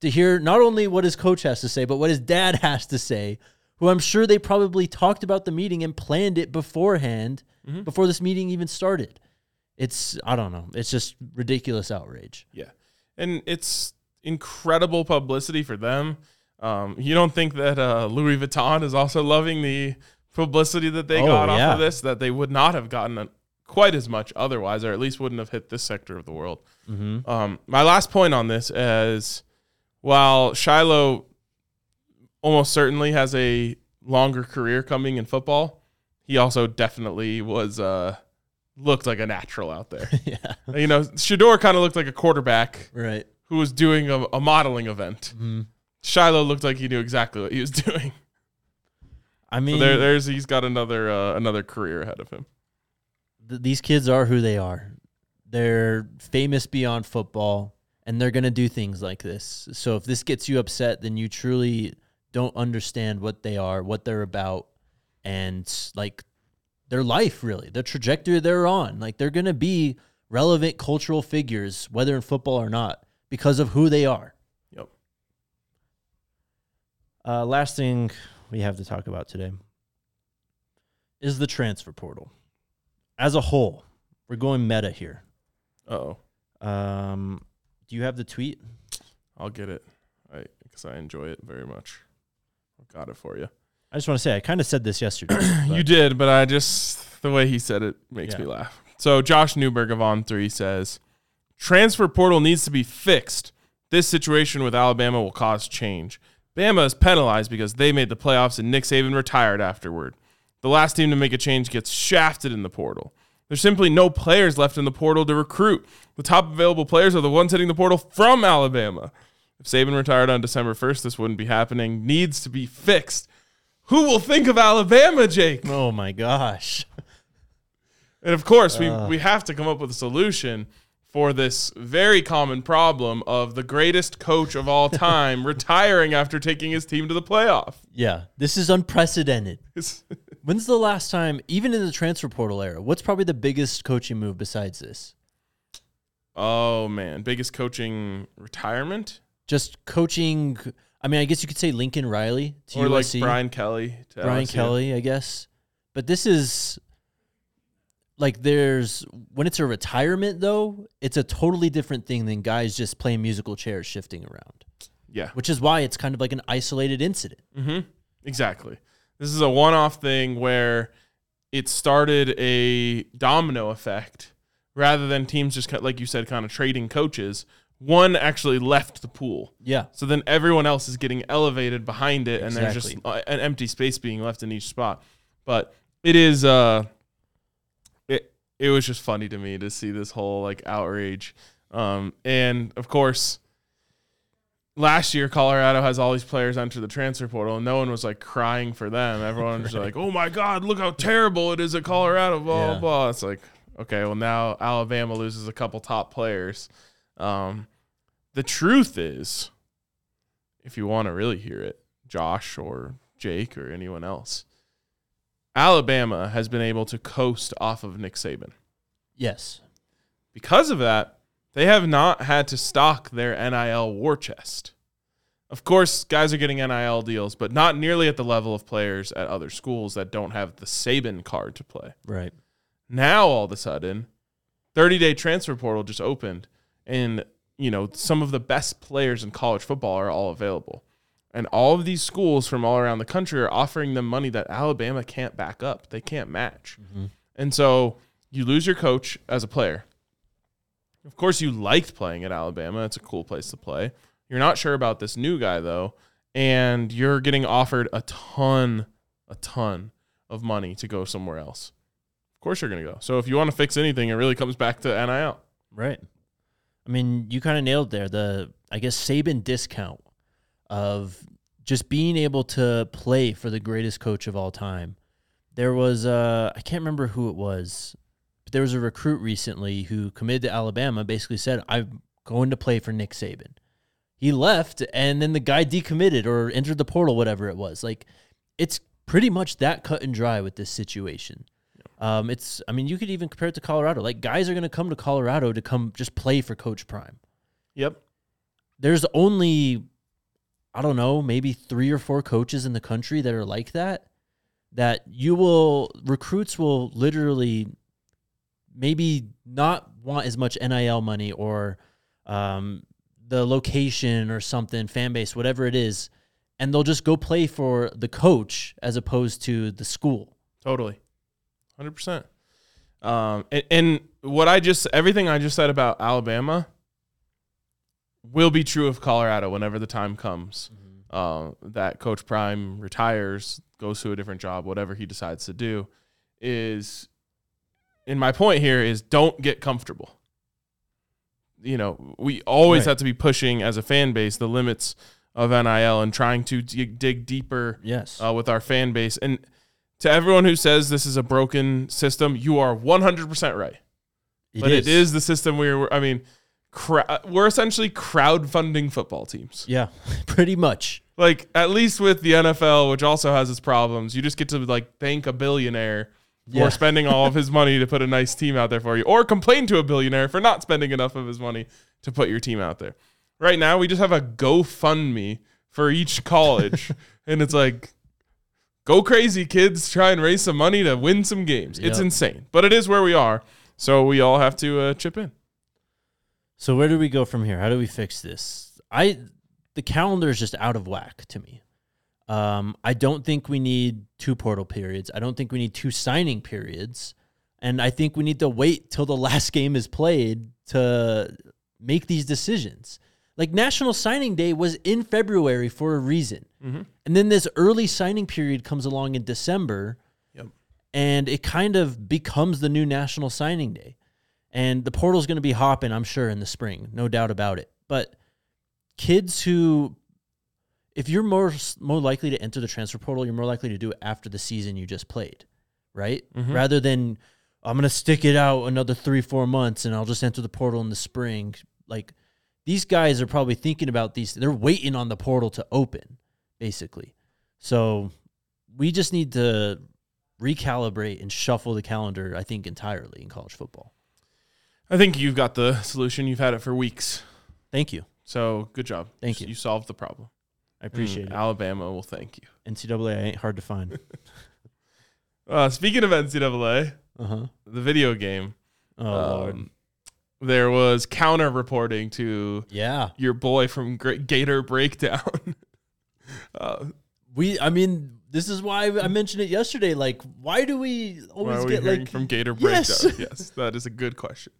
[SPEAKER 2] to hear not only what his coach has to say, but what his dad <laughs> has to say, who I'm sure they probably talked about the meeting and planned it beforehand, mm-hmm. before this meeting even started. It's, I don't know, it's just ridiculous outrage.
[SPEAKER 3] Yeah. And it's incredible publicity for them. Um, you don't think that uh, Louis Vuitton is also loving the publicity that they
[SPEAKER 2] Oh,
[SPEAKER 3] got off of this, that they would not have gotten quite as much otherwise, or at least wouldn't have hit this sector of the world. Um, my last point on this is while Shilo almost certainly has a longer career coming in football, he also definitely was uh, looked like a natural out there. <laughs>
[SPEAKER 2] yeah.
[SPEAKER 3] you know, Shedeur kind of looked like a quarterback
[SPEAKER 2] Right.
[SPEAKER 3] who was doing a, a modeling event.
[SPEAKER 2] Mm-hmm.
[SPEAKER 3] Shilo looked like he knew exactly what he was <laughs> doing.
[SPEAKER 2] I
[SPEAKER 3] So
[SPEAKER 2] mean,
[SPEAKER 3] there, there's he's got another uh, another career ahead of him.
[SPEAKER 2] th- these kids are who they are. They're famous beyond football, and they're going to do things like this. So if this gets you upset, then you truly don't understand what they are, what they're about, and like their life, really, the trajectory they're on. Like they're going to be relevant cultural figures, whether in football or not, because of who they are.
[SPEAKER 3] Yep.
[SPEAKER 2] Uh, last thing we have to talk about today is the transfer portal. As a whole, we're going meta here.
[SPEAKER 3] Oh,
[SPEAKER 2] Um, do you have the tweet?
[SPEAKER 3] I'll get it. I because I enjoy it very much. I got it for you.
[SPEAKER 2] I just want to say I kind of said this yesterday. <clears throat>
[SPEAKER 3] You did, but I just the way he said it makes
[SPEAKER 2] Yeah.
[SPEAKER 3] me laugh. So Josh Newberg of On Three says, transfer portal needs to be fixed. This situation with Alabama will cause change. Bama is penalized because they made the playoffs and Nick Saban retired afterward. The last team to make a change gets shafted in the portal. There's simply no players left in the portal to recruit. The top available players are the ones hitting the portal from Alabama. If Saban retired on December 1st, this wouldn't be happening. Needs to be fixed. Who will think of Alabama, Jake?
[SPEAKER 2] Oh my gosh.
[SPEAKER 3] And of course, we, uh. we have to come up with a solution for this very common problem of the greatest coach of all <laughs> time retiring after taking his team to the playoff.
[SPEAKER 2] Yeah, this is unprecedented. <laughs> When's the last time, even in the transfer portal era, what's probably the biggest coaching move besides this?
[SPEAKER 3] oh man, biggest coaching retirement
[SPEAKER 2] Just coaching. I mean, I guess you could say Lincoln Riley to
[SPEAKER 3] or like Brian Kelly to
[SPEAKER 2] Brian
[SPEAKER 3] LSU.
[SPEAKER 2] Kelly, I guess. But this is like there's when it's a retirement though, it's a totally different thing than guys just playing musical chairs shifting around.
[SPEAKER 3] Yeah.
[SPEAKER 2] Which is why it's kind of like an isolated incident.
[SPEAKER 3] Mm-hmm. Exactly. This is a one off thing where it started a domino effect rather than teams just, like you said, kind of trading coaches. One actually left the pool.
[SPEAKER 2] Yeah.
[SPEAKER 3] So then everyone else is getting elevated behind it, and there's just an empty space being left in each spot. But it is, uh, it it was just funny to me to see this whole like outrage, um, and of course, last year Colorado has all these players enter the transfer portal, and no one was like crying for them. Everyone was <laughs> like, "Oh my God, look how terrible it is at Colorado!" Blah blah
[SPEAKER 2] Yeah.
[SPEAKER 3] blah. It's like, okay, well now Alabama loses a couple top players. Um, the truth is, if you want to really hear it, Josh or Jake or anyone else, Alabama has been able to coast off of Nick Saban.
[SPEAKER 2] Yes.
[SPEAKER 3] Because of that, they have not had to stock their NIL war chest. Of course, guys are getting NIL deals, but not nearly at the level of players at other schools that don't have the Saban card to play.
[SPEAKER 2] Right.
[SPEAKER 3] Now all of a sudden, 30 day transfer portal just opened, and you know some of the best players in college football are all available, and all of these schools from all around the country are offering them money that Alabama can't back up. They can't match, mm-hmm. and so you lose your coach as a player. Of course, you liked playing at Alabama. It's a cool place to play. You're not sure about this new guy though, and you're getting offered a ton, a ton of money to go somewhere else. Of course you're going to go. So if you want to fix anything, it really comes back to NIL.
[SPEAKER 2] Right. I mean, you kind of nailed there the I guess Saban discount of just being able to play for the greatest coach of all time. There was uh I can't remember who it was, but there was a recruit recently who committed to Alabama basically said I'm going to play for Nick Saban. He left and then the guy decommitted or entered the portal whatever it was. Like it's pretty much that cut and dry with this situation. Um, it's, I mean, you could even compare it to Colorado. Like, guys are going to come to Colorado to come just play for Coach Prime.
[SPEAKER 3] Yep.
[SPEAKER 2] There's only, I don't know, maybe three or four coaches in the country that are like that. That you will, recruits will literally maybe not want as much NIL money or um, the location or something, fan base, whatever it is, and they'll just go play for the coach as opposed to the school.
[SPEAKER 3] Totally. 100%. Um, and, and what I just, everything I just said about Alabama will be true of Colorado whenever the time comes uh, that Coach Prime retires, goes to a different job, whatever he decides to do. Is, and my point here is don't get comfortable. You know, we always
[SPEAKER 2] Right.
[SPEAKER 3] have to be pushing as a fan base the limits of NIL and trying to dig, dig deeper
[SPEAKER 2] Yes.
[SPEAKER 3] uh, with our fan base. And to everyone who says this is a broken system, you are 100% right. but it is the system we're, I mean, cra- we're essentially crowdfunding football teams.
[SPEAKER 2] Yeah, <laughs> pretty much.
[SPEAKER 3] Like, at least with the NFL, which also has its problems, you just get to like thank a billionaire for spending all of his money to put a nice team out there for you, or complain to a billionaire for not spending enough of his money to put your team out there. Right now, we just have a GoFundMe for each college, <laughs> and it's like, go crazy, kids! Try and raise some money to win some games. It's
[SPEAKER 2] Yep.
[SPEAKER 3] insane, but it is where we are, so we all have to uh, chip in.
[SPEAKER 2] So where do we go from here? How do we fix this? I the calendar is just out of whack to me. Um, I don't think we need two portal periods. I don't think we need two signing periods, and I think we need to wait till the <laughs> last game is played to make these decisions. Like National Signing Day was in February for a reason, Mm-hmm. and then this early signing period comes along in December,
[SPEAKER 3] Yep.
[SPEAKER 2] and it kind of becomes the new National Signing Day. And the portal's going to be hopping, I'm sure, in the spring, no doubt about it. But kids who, if you're more more likely to enter the transfer portal, you're more likely to do it after the season you just played, right? Mm-hmm. Rather than I'm going to stick it out another three, four months and I'll just enter the portal in the spring. Like these guys are probably thinking about these. They're waiting on the portal to open, basically. So we just need to recalibrate and shuffle the calendar, I think, entirely in college football.
[SPEAKER 3] I think you've got the solution. You've had it for weeks,
[SPEAKER 2] Thank you.
[SPEAKER 3] so good job.
[SPEAKER 2] Thank you.
[SPEAKER 3] You solved the problem.
[SPEAKER 2] I appreciate
[SPEAKER 3] Mm,
[SPEAKER 2] it.
[SPEAKER 3] Alabama will thank you.
[SPEAKER 2] NCAA ain't hard to find. <laughs>
[SPEAKER 3] Uh, speaking of NCAA,
[SPEAKER 2] Uh huh.
[SPEAKER 3] the video game,
[SPEAKER 2] Oh lord.
[SPEAKER 3] um, there was counter reporting to
[SPEAKER 2] Yeah.
[SPEAKER 3] your boy from Gator Breakdown. <laughs> uh,
[SPEAKER 2] We. I mean, this is why I mentioned it yesterday. Like, why do we always
[SPEAKER 3] we
[SPEAKER 2] get like
[SPEAKER 3] from Gator
[SPEAKER 2] Yes.
[SPEAKER 3] Breakdown? <laughs> Yes, that is a good question.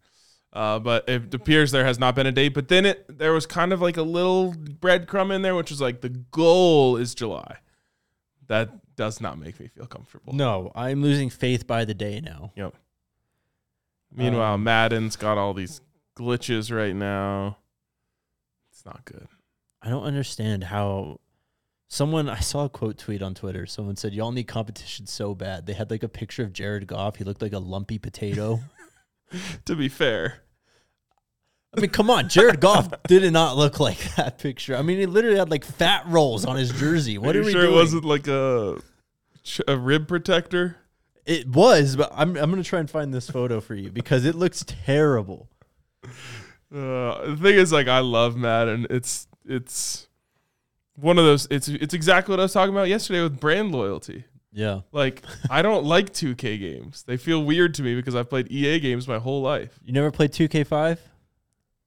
[SPEAKER 3] Uh, but it appears there has not been a date. But then it there was kind of like a little breadcrumb in there, which was like the goal is July. That does not make me feel comfortable.
[SPEAKER 2] No, I'm losing faith by the day now.
[SPEAKER 3] Yep. Meanwhile,
[SPEAKER 2] Um,
[SPEAKER 3] Madden's got all these glitches right now. It's not good.
[SPEAKER 2] I don't understand how someone I saw a quote tweet on Twitter. Someone said, Y'all need competition so bad. They had like a picture of Jared Goff. He looked like a lumpy potato. <laughs>
[SPEAKER 3] To be fair,
[SPEAKER 2] I mean, come on. Jared Goff did not look like that picture. I mean, he literally had like fat rolls on his jersey. What
[SPEAKER 3] are
[SPEAKER 2] are,
[SPEAKER 3] you
[SPEAKER 2] we
[SPEAKER 3] sure
[SPEAKER 2] doing?
[SPEAKER 3] it wasn't like a a rib protector?
[SPEAKER 2] It was, but I'm I'm gonna try and find this photo for you because it looks terrible.
[SPEAKER 3] Uh, the thing is, like, I love Madden. It's it's one of those. It's it's exactly what I was talking about yesterday with brand loyalty.
[SPEAKER 2] Yeah.
[SPEAKER 3] Like, <laughs> I don't like 2K games. They feel weird to me because I've played EA games my whole life.
[SPEAKER 2] You never played 2K5?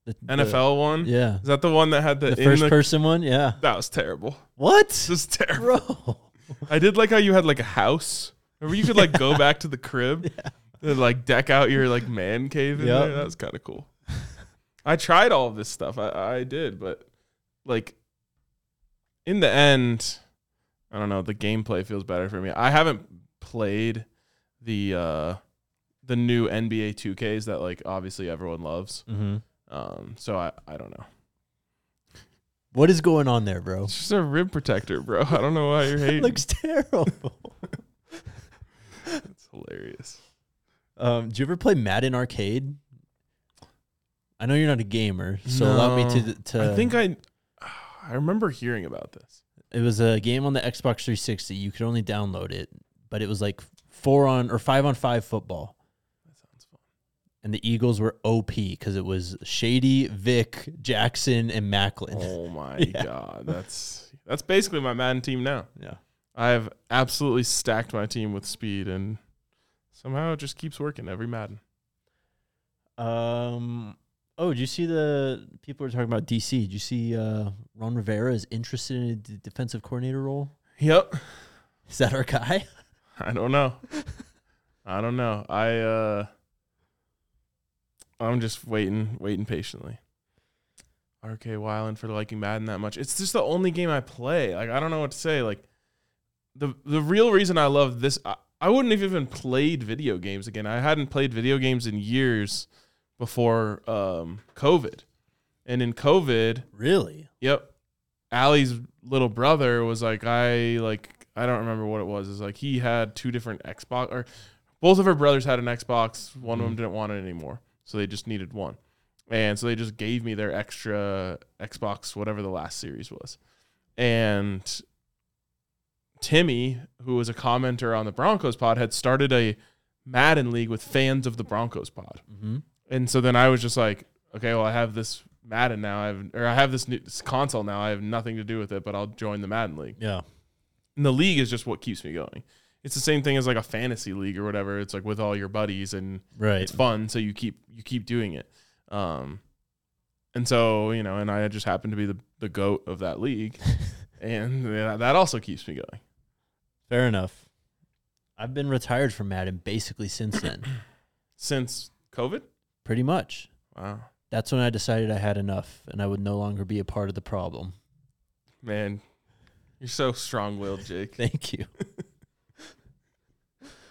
[SPEAKER 2] The, the-
[SPEAKER 3] NFL one,
[SPEAKER 2] yeah.
[SPEAKER 3] is that the one that had the,
[SPEAKER 2] The first
[SPEAKER 3] the-
[SPEAKER 2] person one? Yeah.
[SPEAKER 3] That was terrible.
[SPEAKER 2] What?
[SPEAKER 3] This is terrible.
[SPEAKER 2] Bro.
[SPEAKER 3] I did like how you had like a house. Remember, you could like go <laughs> back to the crib and like deck out your like man cave in
[SPEAKER 2] Yep.
[SPEAKER 3] there. That was kind of cool. I tried all of this stuff. I, I did, but like in the end, I don't know. The gameplay feels better for me. I haven't played the uh the new NBA 2Ks that like obviously everyone loves.
[SPEAKER 2] hmm
[SPEAKER 3] Um, so I I don't know.
[SPEAKER 2] What is going on there, bro?
[SPEAKER 3] It's just a rib protector, bro. I don't know why you're <laughs>
[SPEAKER 2] It
[SPEAKER 3] hating.
[SPEAKER 2] looks terrible. <laughs>
[SPEAKER 3] it's hilarious.
[SPEAKER 2] um, do you ever play Madden Arcade? I know you're not a gamer, so allow me to to.
[SPEAKER 3] I think I I remember hearing about this.
[SPEAKER 2] it was a game on the Xbox 360. You could only download it, but it was like four on or five on five football.
[SPEAKER 3] That sounds fun.
[SPEAKER 2] And the Eagles were OP because it was Shady, Vic, Jackson, and Maclin.
[SPEAKER 3] Oh <laughs> my
[SPEAKER 2] Yeah.
[SPEAKER 3] god, that's that's basically my Madden team now.
[SPEAKER 2] Yeah.
[SPEAKER 3] I have absolutely stacked my team with speed, and somehow it just keeps working every Madden.
[SPEAKER 2] Um. Oh, did you see the people were talking about DC? Did you see uh, Ron Rivera is interested in a d- defensive coordinator role?
[SPEAKER 3] Yep.
[SPEAKER 2] Is that our guy?
[SPEAKER 3] I don't know. I don't know. I uh I'm just waiting, waiting patiently. RK Wyland for liking Madden that much. It's just the only game I play. Like I don't know what to say. Like the the real reason I love this I, I wouldn't have even played video games again. I hadn't played video games in years before um COVID. And in COVID,
[SPEAKER 2] Really?
[SPEAKER 3] Yep. Allie's little brother was like, I like, I don't remember what it was. It's like he had two different Xbox, or both of her brothers had an Xbox. One of them didn't want it anymore, so they just needed one, and so they just gave me their extra Xbox, whatever the last series was, and Timmy, who was a commenter on the Broncos pod, had started a Madden league with fans of the Broncos pod.
[SPEAKER 2] Mm-hmm.
[SPEAKER 3] And so then I was just like, okay, well, I have this Madden now. I have, or I have this new this console now. I have nothing to do with it, but I'll join the Madden league.
[SPEAKER 2] Yeah.
[SPEAKER 3] And the league is just what keeps me going. It's the same thing as like a fantasy league or whatever. It's like with all your buddies and
[SPEAKER 2] Right.
[SPEAKER 3] it's fun, so you keep you keep doing it. Um, and so you know, and I just happen to be the the goat of that league, <laughs> and that also keeps me going.
[SPEAKER 2] Fair enough. I've been retired from Madden basically since then. <coughs>
[SPEAKER 3] Since COVID,
[SPEAKER 2] Pretty much.
[SPEAKER 3] wow,
[SPEAKER 2] That's when I decided I had enough and I would no longer be a part of the problem.
[SPEAKER 3] man, you're so strong willed, Jake.
[SPEAKER 2] Thank you.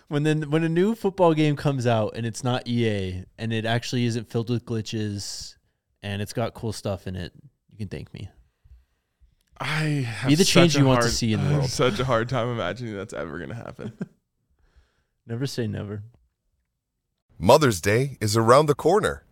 [SPEAKER 2] when then when a new football game comes out and it's not EA and it actually isn't filled with glitches and it's got cool stuff in it, you can thank me.
[SPEAKER 3] I have
[SPEAKER 2] Be the change
[SPEAKER 3] such a
[SPEAKER 2] you want to see in the <laughs>
[SPEAKER 3] I have
[SPEAKER 2] world.
[SPEAKER 3] Such a hard time imagining that's ever gonna happen. <laughs>
[SPEAKER 2] Never say never.
[SPEAKER 5] Mother's Day is around the corner.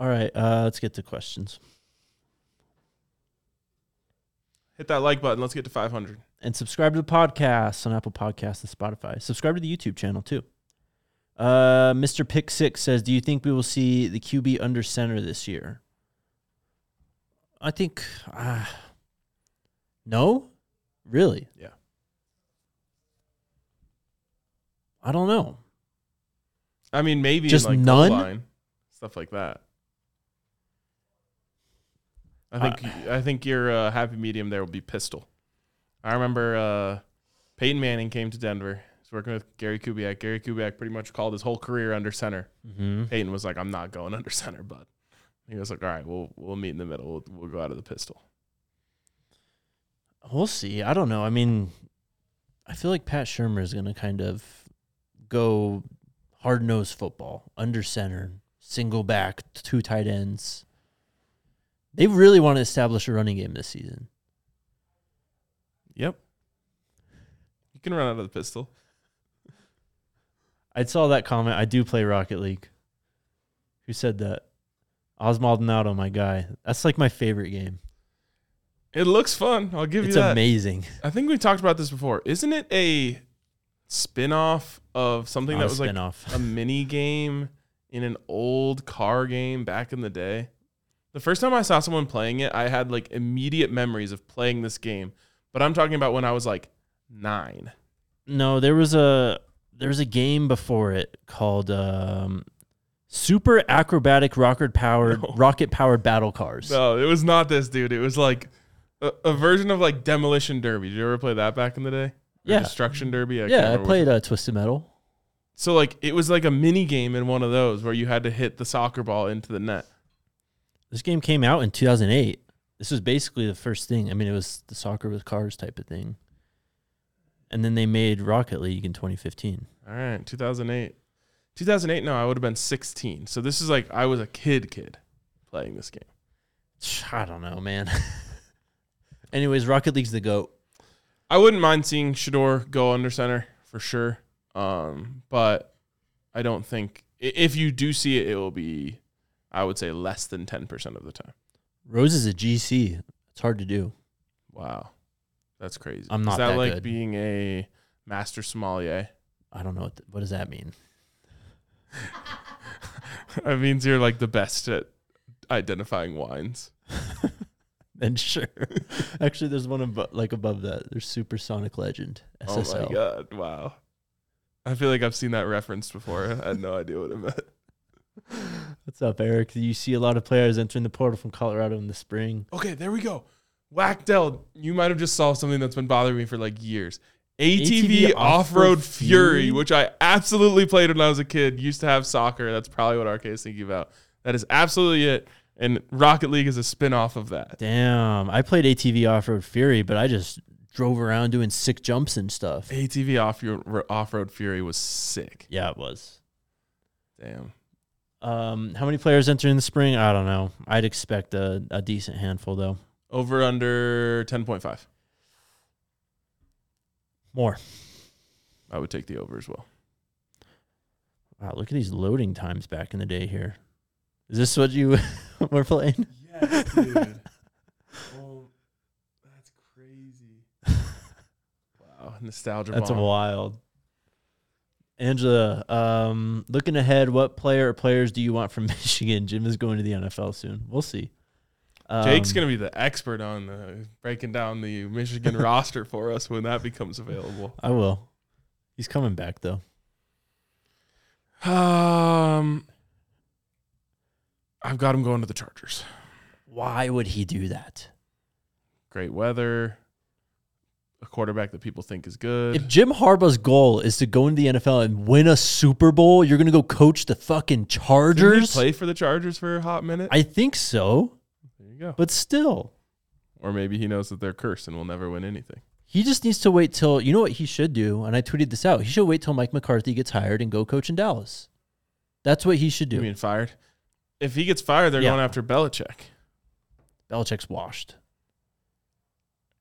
[SPEAKER 2] All right, uh, let's get to questions.
[SPEAKER 3] Hit that like button. Let's get to 500.
[SPEAKER 2] and subscribe to the podcast on Apple Podcasts and Spotify. Subscribe to the YouTube channel too. Uh, Mr. Pick Six says, "Do you think we will see the QB under center this year?" I think, uh, no, really.
[SPEAKER 3] Yeah.
[SPEAKER 2] I don't know.
[SPEAKER 3] I mean, maybe
[SPEAKER 2] Just
[SPEAKER 3] in like
[SPEAKER 2] none?
[SPEAKER 3] stuff like that. I think I think your uh, happy medium there will be pistol. I remember uh, Peyton Manning came to Denver. He's working with Gary Kubiak. Gary Kubiak pretty much called his whole career under center.
[SPEAKER 2] Mm-hmm.
[SPEAKER 3] Peyton was like, "I'm not going <laughs> under center, bud." He was like, "All right, we'll we'll meet in the middle. We'll, we'll go out of the pistol."
[SPEAKER 2] We'll see. I don't know. I mean, I feel like Pat Shurmur is going to kind of go hard nosed football, under center, single back, two tight ends. They really want to establish a running game this season.
[SPEAKER 3] Yep. You can run out of the pistol.
[SPEAKER 2] I saw that comment. I do play Rocket League. Who said that? Osmaldonado, my guy. That's like my favorite game.
[SPEAKER 3] It looks fun. I'll give
[SPEAKER 2] It's
[SPEAKER 3] you that.
[SPEAKER 2] amazing.
[SPEAKER 3] I think we talked about this before. Isn't it a spin-off of something
[SPEAKER 2] Not
[SPEAKER 3] that was like
[SPEAKER 2] spin-off.
[SPEAKER 3] a mini game in an old car game back in the day? The first time I saw someone playing it, I had like immediate memories of playing this game. But I'm talking about when I was like 9.
[SPEAKER 2] No, there was a there was a game before it called um, Super Acrobatic Rocket Powered
[SPEAKER 3] No. <laughs>
[SPEAKER 2] Rocket Powered Battle Cars.
[SPEAKER 3] No, it was not this, dude. It was like a, a version of like Demolition Derby. Did you ever play that back in the day? Or
[SPEAKER 2] Yeah.
[SPEAKER 3] Destruction Derby. can't
[SPEAKER 2] yeah, I played uh, Twisted Metal.
[SPEAKER 3] So like it was like a mini game in one of those where you had to hit the soccer ball into the net.
[SPEAKER 2] This game came out in 2008. This was basically the first thing. I mean, it was the soccer with cars type of thing. And then they made Rocket League in 2015.
[SPEAKER 3] All right, 2008. 2008, no, I would have been 16. So this is like I was a kid kid playing this game. <sighs>
[SPEAKER 2] I don't know, man. <laughs> Anyways, Rocket League's the goat.
[SPEAKER 3] I wouldn't mind seeing Shedeur go under center for sure. Um, but I don't think if you do see it, it will be I would say less than 10% of the time.
[SPEAKER 2] Rose is a GC. It's hard to do.
[SPEAKER 3] Wow. That's crazy.
[SPEAKER 2] I'm not
[SPEAKER 3] Is that,
[SPEAKER 2] that
[SPEAKER 3] like
[SPEAKER 2] good.
[SPEAKER 3] being a master sommelier?
[SPEAKER 2] I don't know what th- what does that mean. <laughs>
[SPEAKER 3] that means you're like the best at identifying wines. <laughs>
[SPEAKER 2] Then sure. <laughs> Actually, there's one above, like above that. There's Supersonic Legend SSL.
[SPEAKER 3] Oh my god! Wow. I feel like I've seen that referenced before. I had no idea what it meant. <laughs>
[SPEAKER 2] What's up, Eric? You see a lot of players entering the portal from Colorado in the spring.
[SPEAKER 3] Okay, there we go. Whackdell, you might have just solved something that's been bothering me for like years. ATV,
[SPEAKER 2] ATV
[SPEAKER 3] Off Road
[SPEAKER 2] Off-Road
[SPEAKER 3] Fury,
[SPEAKER 2] Fury?
[SPEAKER 3] which I absolutely played when I was a kid. Used to have soccer. That's probably what RK is thinking about. That is absolutely it. And Rocket League is a spin off of that.
[SPEAKER 2] Damn, I played ATV Off Road Fury, but I just drove around doing sick jumps and stuff.
[SPEAKER 3] ATV Off Off Road Fury was sick.
[SPEAKER 2] Yeah, it was.
[SPEAKER 3] Damn.
[SPEAKER 2] Um, how many players enter in the spring? I don't know. I'd expect a, a decent handful though.
[SPEAKER 3] Over under 10.5.
[SPEAKER 2] More.
[SPEAKER 3] I would take the over as well.
[SPEAKER 2] Wow, look at these loading times back in the day here. Is this what you <laughs> were playing?
[SPEAKER 3] Yes, dude. <laughs> oh, that's crazy. <laughs> wow, nostalgia.
[SPEAKER 2] That's
[SPEAKER 3] bomb.
[SPEAKER 2] wild. Angela, um, looking ahead, what player or players do you want from <laughs> Michigan? Jim is going to the NFL soon. We'll see. Um,
[SPEAKER 3] Jake's gonna be the expert on uh, breaking down the Michigan <laughs> roster for us when that becomes available.
[SPEAKER 2] I will. He's coming back though.
[SPEAKER 3] Um, I've got him going to the Chargers.
[SPEAKER 2] Why would he do that?
[SPEAKER 3] Great weather, a quarterback that people think is good.
[SPEAKER 2] If Jim Harbaugh's goal is to go into the NFL and win a Super Bowl, you're gonna go coach the fucking Chargers.
[SPEAKER 3] play for the Chargers for a hot minute.
[SPEAKER 2] I think so,
[SPEAKER 3] there you go.
[SPEAKER 2] but still,
[SPEAKER 3] Or maybe he knows that they're cursed and will never win anything.
[SPEAKER 2] he just needs to wait till you know what he should do. And I tweeted this out. He should wait till Mike McCarthy gets hired and go coach in Dallas. That's what he should do.
[SPEAKER 3] You mean fired? If he gets fired, they're
[SPEAKER 2] Yeah.
[SPEAKER 3] going after Belichick.
[SPEAKER 2] Belichick's washed.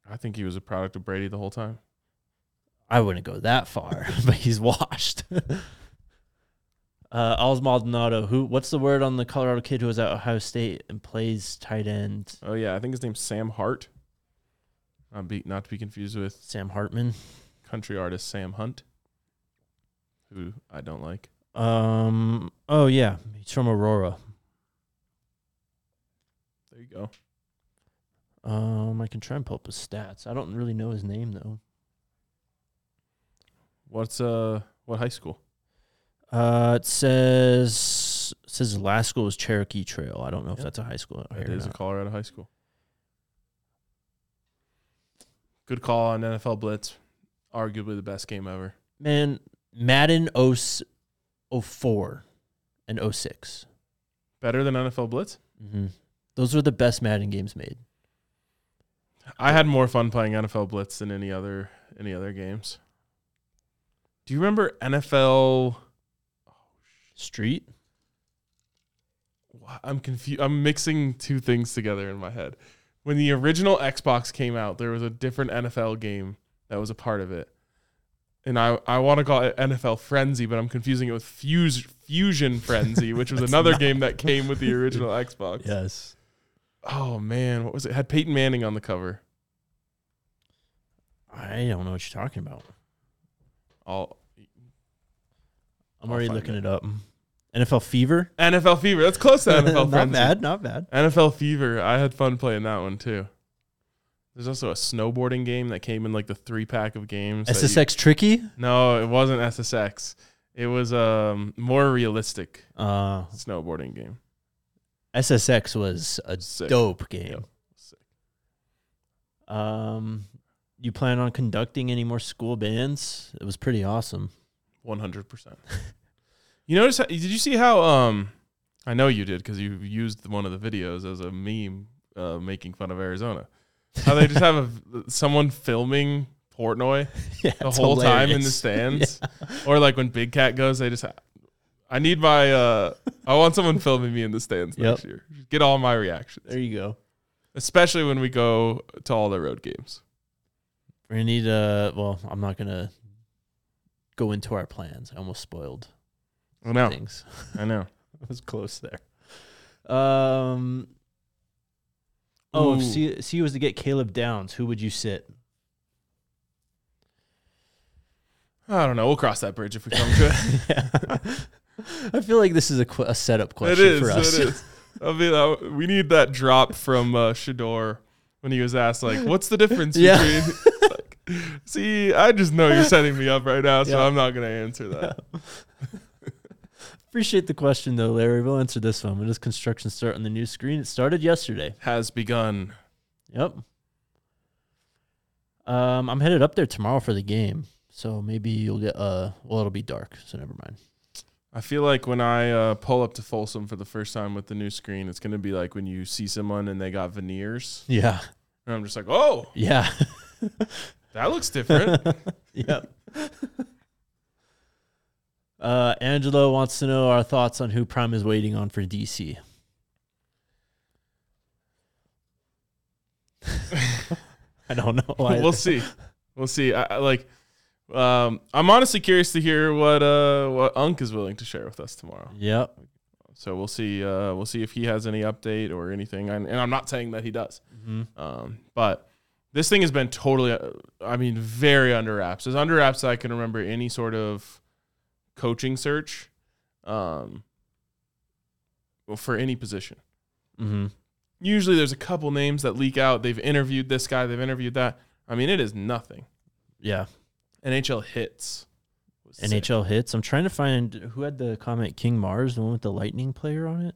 [SPEAKER 3] I think he was a product of Brady the whole time.
[SPEAKER 2] I wouldn't go that far, <laughs> but he's washed. <laughs> uh, Alls Maldonado, who? What's the word on the Colorado kid who was at Ohio State and plays tight end?
[SPEAKER 3] Oh yeah, I think his name's Sam Hart. Not be not to be confused with
[SPEAKER 2] Sam Hartman.
[SPEAKER 3] country artist Sam Hunt, who I don't like.
[SPEAKER 2] Um. Oh yeah, he's from Aurora.
[SPEAKER 3] There you go.
[SPEAKER 2] Um, I can try and pull up his stats. I don't really know his name though.
[SPEAKER 3] What's uh what high school?
[SPEAKER 2] Uh, it says it says last school was Cherokee Trail. I don't know if that's a high school.
[SPEAKER 3] It
[SPEAKER 2] or
[SPEAKER 3] is a. Colorado high school. Good call on NFL Blitz. Arguably the best game ever.
[SPEAKER 2] Man, Madden 0, 04 and 06.
[SPEAKER 3] Better than NFL Blitz?
[SPEAKER 2] Mm-hmm. Those were the best Madden games made.
[SPEAKER 3] I had more fun playing NFL Blitz than any other any other games. Do you remember NFL
[SPEAKER 2] Street.
[SPEAKER 3] I'm confused. I'm mixing two things together in my head. When the original Xbox came out, there was a different NFL game that was a part of it. And I, I want to call it NFL Frenzy, but I'm confusing it with Fuse, Fusion Frenzy, which was <laughs> another
[SPEAKER 2] not-
[SPEAKER 3] game that came with the original Xbox. <laughs>
[SPEAKER 2] Yes.
[SPEAKER 3] Oh man, what was it? it? Had Peyton Manning on the cover.
[SPEAKER 2] I don't know what you're talking about.
[SPEAKER 3] All
[SPEAKER 2] I'm
[SPEAKER 3] I'll
[SPEAKER 2] already looking
[SPEAKER 3] it.
[SPEAKER 2] it up. NFL Fever.
[SPEAKER 3] NFL Fever. That's close to <laughs> NFL
[SPEAKER 2] not
[SPEAKER 3] Frenzy.
[SPEAKER 2] bad. Not bad.
[SPEAKER 3] NFL Fever. I had fun playing that one too. There's also a snowboarding game that came in like the three pack of games. that you-
[SPEAKER 2] SSX Tricky.
[SPEAKER 3] No, it wasn't SSX. It was um more realistic
[SPEAKER 2] Uh,
[SPEAKER 3] snowboarding game.
[SPEAKER 2] SSX was a
[SPEAKER 3] Sick.
[SPEAKER 2] dope game. Um, you plan on conducting any more school bands? It was pretty awesome.
[SPEAKER 3] One hundred percent. <laughs> You notice? How, did you see how? Um, I know you did because you used one of the videos as a meme, uh, making fun of Arizona. How they just have a <laughs> someone filming Portnoy <laughs>
[SPEAKER 2] Yeah,
[SPEAKER 3] the
[SPEAKER 2] it's
[SPEAKER 3] whole time in the
[SPEAKER 2] hilarious.
[SPEAKER 3] stands, or like when Big Cat goes, they just. I need my. uh I want someone filming me in the stands
[SPEAKER 2] Yep.
[SPEAKER 3] next year. Get all my reactions,
[SPEAKER 2] There you go.
[SPEAKER 3] especially when we go to all the road games.
[SPEAKER 2] We're gonna need uh well, I'm not gonna go into our plans. I almost spoiled
[SPEAKER 3] I know.
[SPEAKER 2] things.
[SPEAKER 3] I know. <laughs>
[SPEAKER 2] I was close there. Um Oh, if
[SPEAKER 3] Ooh.
[SPEAKER 2] C, C was to get Caleb Downs, who would you sit?
[SPEAKER 3] I don't know. We'll cross that bridge if we come to it. <laughs> <laughs>
[SPEAKER 2] yeah. <laughs> I feel like this is a, qu- a setup question
[SPEAKER 3] it is.
[SPEAKER 2] for us.
[SPEAKER 3] It is. <laughs> I mean, uh, we need that drop from uh, Shedeur when he was asked, like, "What's the difference
[SPEAKER 2] Yeah.
[SPEAKER 3] between?" <laughs> Like, See, I just know you're setting me up right now, so
[SPEAKER 2] Yeah.
[SPEAKER 3] I'm not going to answer that.
[SPEAKER 2] Appreciate the question though, Larry. We'll answer this one. When does construction start on the new screen? It started yesterday.
[SPEAKER 3] Has begun.
[SPEAKER 2] Yep. Um, I'm headed up there tomorrow for the game, so maybe you'll get uh. Well, it'll be dark, so never mind.
[SPEAKER 3] I feel like when I uh, pull up to Folsom for the first time with the new screen, it's going to be like when you see someone and they got veneers,
[SPEAKER 2] Yeah.
[SPEAKER 3] and I'm just like, "Oh,
[SPEAKER 2] Yeah. <laughs>
[SPEAKER 3] that looks different." <laughs>
[SPEAKER 2] yep. Uh, Angelo wants to know our thoughts on who Prime is waiting on for DC. <laughs> I don't know.
[SPEAKER 3] We'll see. We'll see. I, I like. Um, I'm honestly curious to hear what uh what Unk is willing to share with us tomorrow.
[SPEAKER 2] Yep.
[SPEAKER 3] So we'll see. Uh, we'll see if he has any update or anything. And, and I'm not saying that he does.
[SPEAKER 2] hmm
[SPEAKER 3] Um, but this thing has been totally. uh, I mean, very under wraps. As under wraps as I can remember any sort of coaching search. Um. Well, for any position.
[SPEAKER 2] hmm
[SPEAKER 3] Usually, there's a couple names that leak out. They've interviewed this guy. They've interviewed that. I mean, it is nothing.
[SPEAKER 2] Yeah.
[SPEAKER 3] NHL hits. was sick.
[SPEAKER 2] NHL hits. I'm trying to find who had the comment King Mars, the one with the lightning player on it.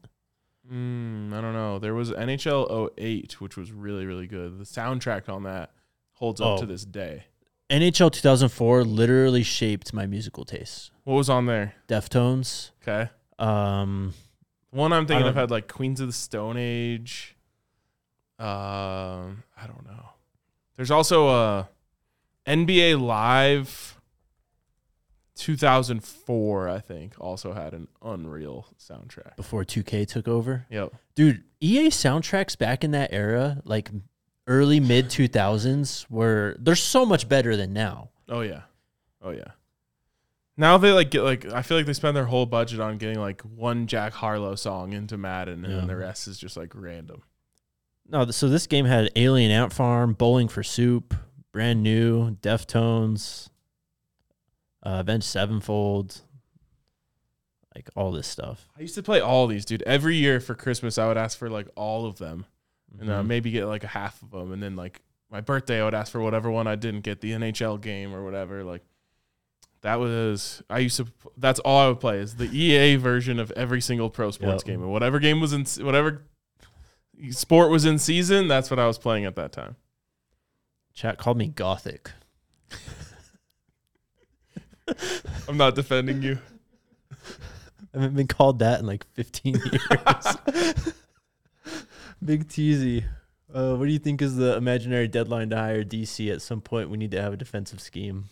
[SPEAKER 3] Mm, I don't know. There was NHL 08, which was really, really good. The soundtrack on that holds up
[SPEAKER 2] Oh.
[SPEAKER 3] to this day.
[SPEAKER 2] NHL 2004 literally shaped my musical tastes.
[SPEAKER 3] What was on there?
[SPEAKER 2] Deftones.
[SPEAKER 3] Okay.
[SPEAKER 2] Um,
[SPEAKER 3] one I'm thinking of had like Queens of the Stone Age. Um, I don't know. There's also a NBA Live 2004, I think, also had an unreal soundtrack.
[SPEAKER 2] before 2K took over.
[SPEAKER 3] Yep.
[SPEAKER 2] Dude, EA soundtracks back in that era, like early mid 2000s, were they're so much better than now.
[SPEAKER 3] Oh yeah. Oh yeah. Now they like get like I feel like they spend their whole budget on getting like one Jack Harlow song into Madden and
[SPEAKER 2] Yeah.
[SPEAKER 3] then the rest is just like random.
[SPEAKER 2] No, so this game had Alien Ant Farm, Bowling for Soup, brand new, Deftones, uh, Avenged Sevenfold, like all this stuff.
[SPEAKER 3] I used to play all these, dude. Every year for Christmas, I would ask for like all of them, and uh,
[SPEAKER 2] Mhm.
[SPEAKER 3] maybe get like a half of them, and then like my birthday, I would ask for whatever one I didn't get, the NHL game or whatever. Like that was I used to. That's all I would play is the EA version of every single pro sports
[SPEAKER 2] Yep.
[SPEAKER 3] game, and whatever game was in whatever sport was in season, that's what I was playing at that time.
[SPEAKER 2] Chat called me gothic. <laughs>
[SPEAKER 3] I'm not defending you.
[SPEAKER 2] I haven't been called that in like 15 years. <laughs> Big teasy. Uh, what do you think is the imaginary deadline to hire DC? At some point, we need to have a defensive scheme.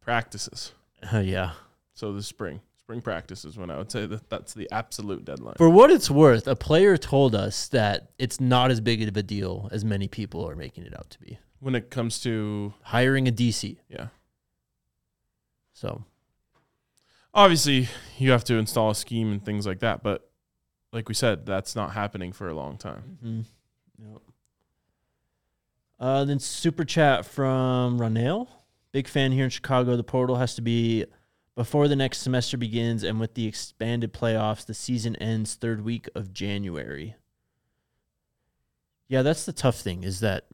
[SPEAKER 3] Practices.
[SPEAKER 2] Oh yeah.
[SPEAKER 3] So the spring, spring practices when I would say that that's the absolute deadline.
[SPEAKER 2] For what it's worth, a player told us that it's not as big of a deal as many people are making it out to be.
[SPEAKER 3] when it comes to
[SPEAKER 2] Hiring a DC.
[SPEAKER 3] yeah,
[SPEAKER 2] So
[SPEAKER 3] obviously you have to install a scheme and things like that, but like we said, that's not happening for a long time.
[SPEAKER 2] Mm-hmm. Yep. Uh, then super chat from Ronell. Big fan here in Chicago. The portal has to be before the next semester begins, and with the expanded playoffs, the season ends third week of January. Yeah, that's the tough thing is that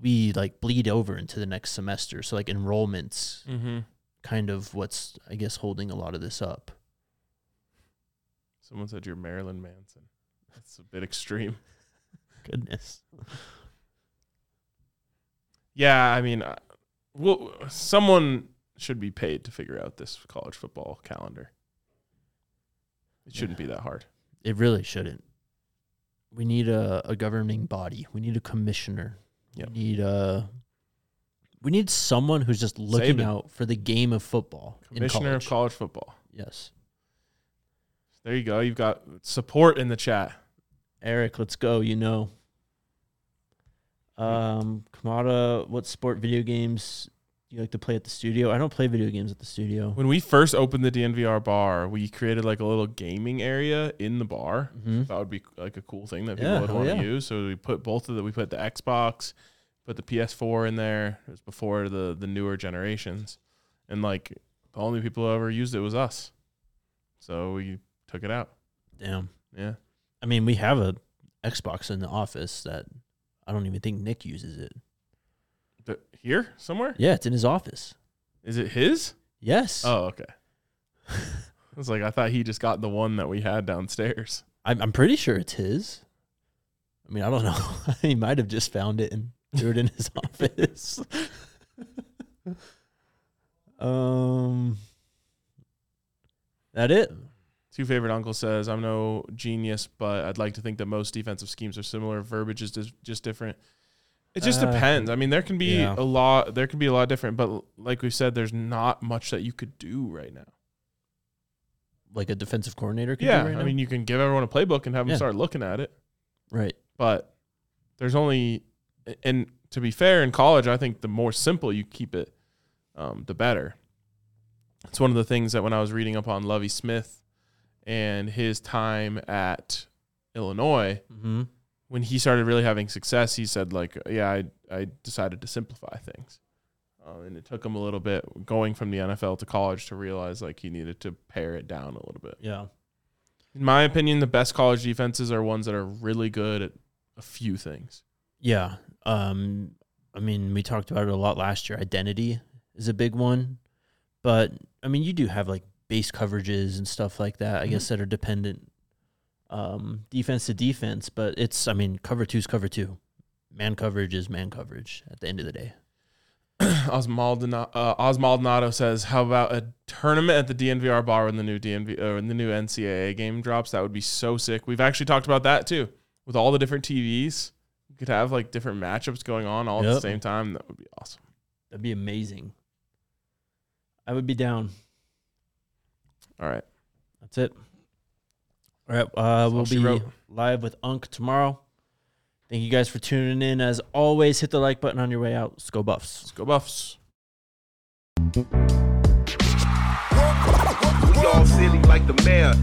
[SPEAKER 2] we like bleed over into the next semester. So like enrollments,
[SPEAKER 3] Mm-hmm.
[SPEAKER 2] kind of what's I guess holding a lot of this up.
[SPEAKER 3] Someone said you're Marilyn Manson. That's a bit extreme. <laughs>
[SPEAKER 2] Goodness.
[SPEAKER 3] Yeah, I mean, uh, well, someone should be paid to figure out this college football calendar. It shouldn't be that hard.
[SPEAKER 2] It really shouldn't. We need a, a governing body. We need a commissioner.
[SPEAKER 3] Yep.
[SPEAKER 2] We need a. We need someone who's just looking
[SPEAKER 3] Saban.
[SPEAKER 2] out for the game of football. in
[SPEAKER 3] Commissioner of
[SPEAKER 2] college.
[SPEAKER 3] college football.
[SPEAKER 2] Yes,
[SPEAKER 3] There you go. You've got support in the chat.
[SPEAKER 2] Eric, let's go. You know. Um, Kamada, what sport video games you like to play at the studio? I don't play video games at the studio.
[SPEAKER 3] When we first opened the DNVR bar, we created like a little gaming area in the bar.
[SPEAKER 2] hmm
[SPEAKER 3] That would be like a cool thing that people
[SPEAKER 2] Yeah,
[SPEAKER 3] would want to
[SPEAKER 2] yeah.
[SPEAKER 3] use. So we put both of the we put the Xbox, put the PS4 in there. It was before the the newer generations, and like the only people who ever used it was us. So we took it out.
[SPEAKER 2] Damn.
[SPEAKER 3] Yeah.
[SPEAKER 2] I mean, we have a Xbox in the office that I don't even think Nick uses it.
[SPEAKER 3] The, here somewhere?
[SPEAKER 2] Yeah, it's in his office.
[SPEAKER 3] Is it his?
[SPEAKER 2] Yes.
[SPEAKER 3] Oh, okay. <laughs> I was like, I thought he just got the one that we had downstairs.
[SPEAKER 2] I'm, I'm pretty sure it's his. I mean, I don't know. <laughs> he might have just found it and threw it in his <laughs> office. um, that it.
[SPEAKER 3] Two favorite uncle says, "I'm no genius, but I'd like to think that most defensive schemes are similar. Verbiage is just, just different. It just
[SPEAKER 2] Uh,
[SPEAKER 3] depends. I mean, there can be
[SPEAKER 2] yeah.
[SPEAKER 3] a lot. There can be a lot different, but like we said, there's not much that you could do right now.
[SPEAKER 2] Like a defensive coordinator. Could
[SPEAKER 3] yeah,
[SPEAKER 2] do right
[SPEAKER 3] I
[SPEAKER 2] now?
[SPEAKER 3] mean, you can give everyone a playbook and have them
[SPEAKER 2] Yeah.
[SPEAKER 3] start looking at it,
[SPEAKER 2] right.
[SPEAKER 3] but there's only. And to be fair, in college, I think the more simple you keep it, um, the better. It's one of the things that when I was reading up on Lovie Smith and his time at Illinois,
[SPEAKER 2] Mm-hmm.
[SPEAKER 3] When he started really having success, he said like, "Yeah, I I decided to simplify things," uh, and it took him a little bit going from the NFL to college to realize like he needed to pare it down a little bit.
[SPEAKER 2] Yeah.
[SPEAKER 3] In my opinion, the best college defenses are ones that are really good at a few things.
[SPEAKER 2] Yeah. Um, I mean, we talked about it a lot last year. Identity is a big one, but I mean, you do have like base coverages and stuff like that. I
[SPEAKER 3] Mhm.
[SPEAKER 2] guess that are dependent, um, defense to defense. But it's, I mean, cover two's cover two. Man coverage is man coverage at the end of the day. <clears throat>
[SPEAKER 3] Osmaldonado, uh, Osmaldonado says, "How about a tournament at the DNVR bar when the new DNV or when the new NCAA game drops? That would be so sick. We've actually talked about that too, with all the different TVs. You could have like different matchups going on all at the same time. That would be awesome.
[SPEAKER 2] That'd be amazing. I would be down.
[SPEAKER 3] All right,
[SPEAKER 2] That's it. All right. Uh, we'll be live with Unk tomorrow. Thank you guys for tuning in. As always, hit the like button on your way out. Let's go Buffs.
[SPEAKER 3] let's go Buffs."
[SPEAKER 6] We all silly like the mayor.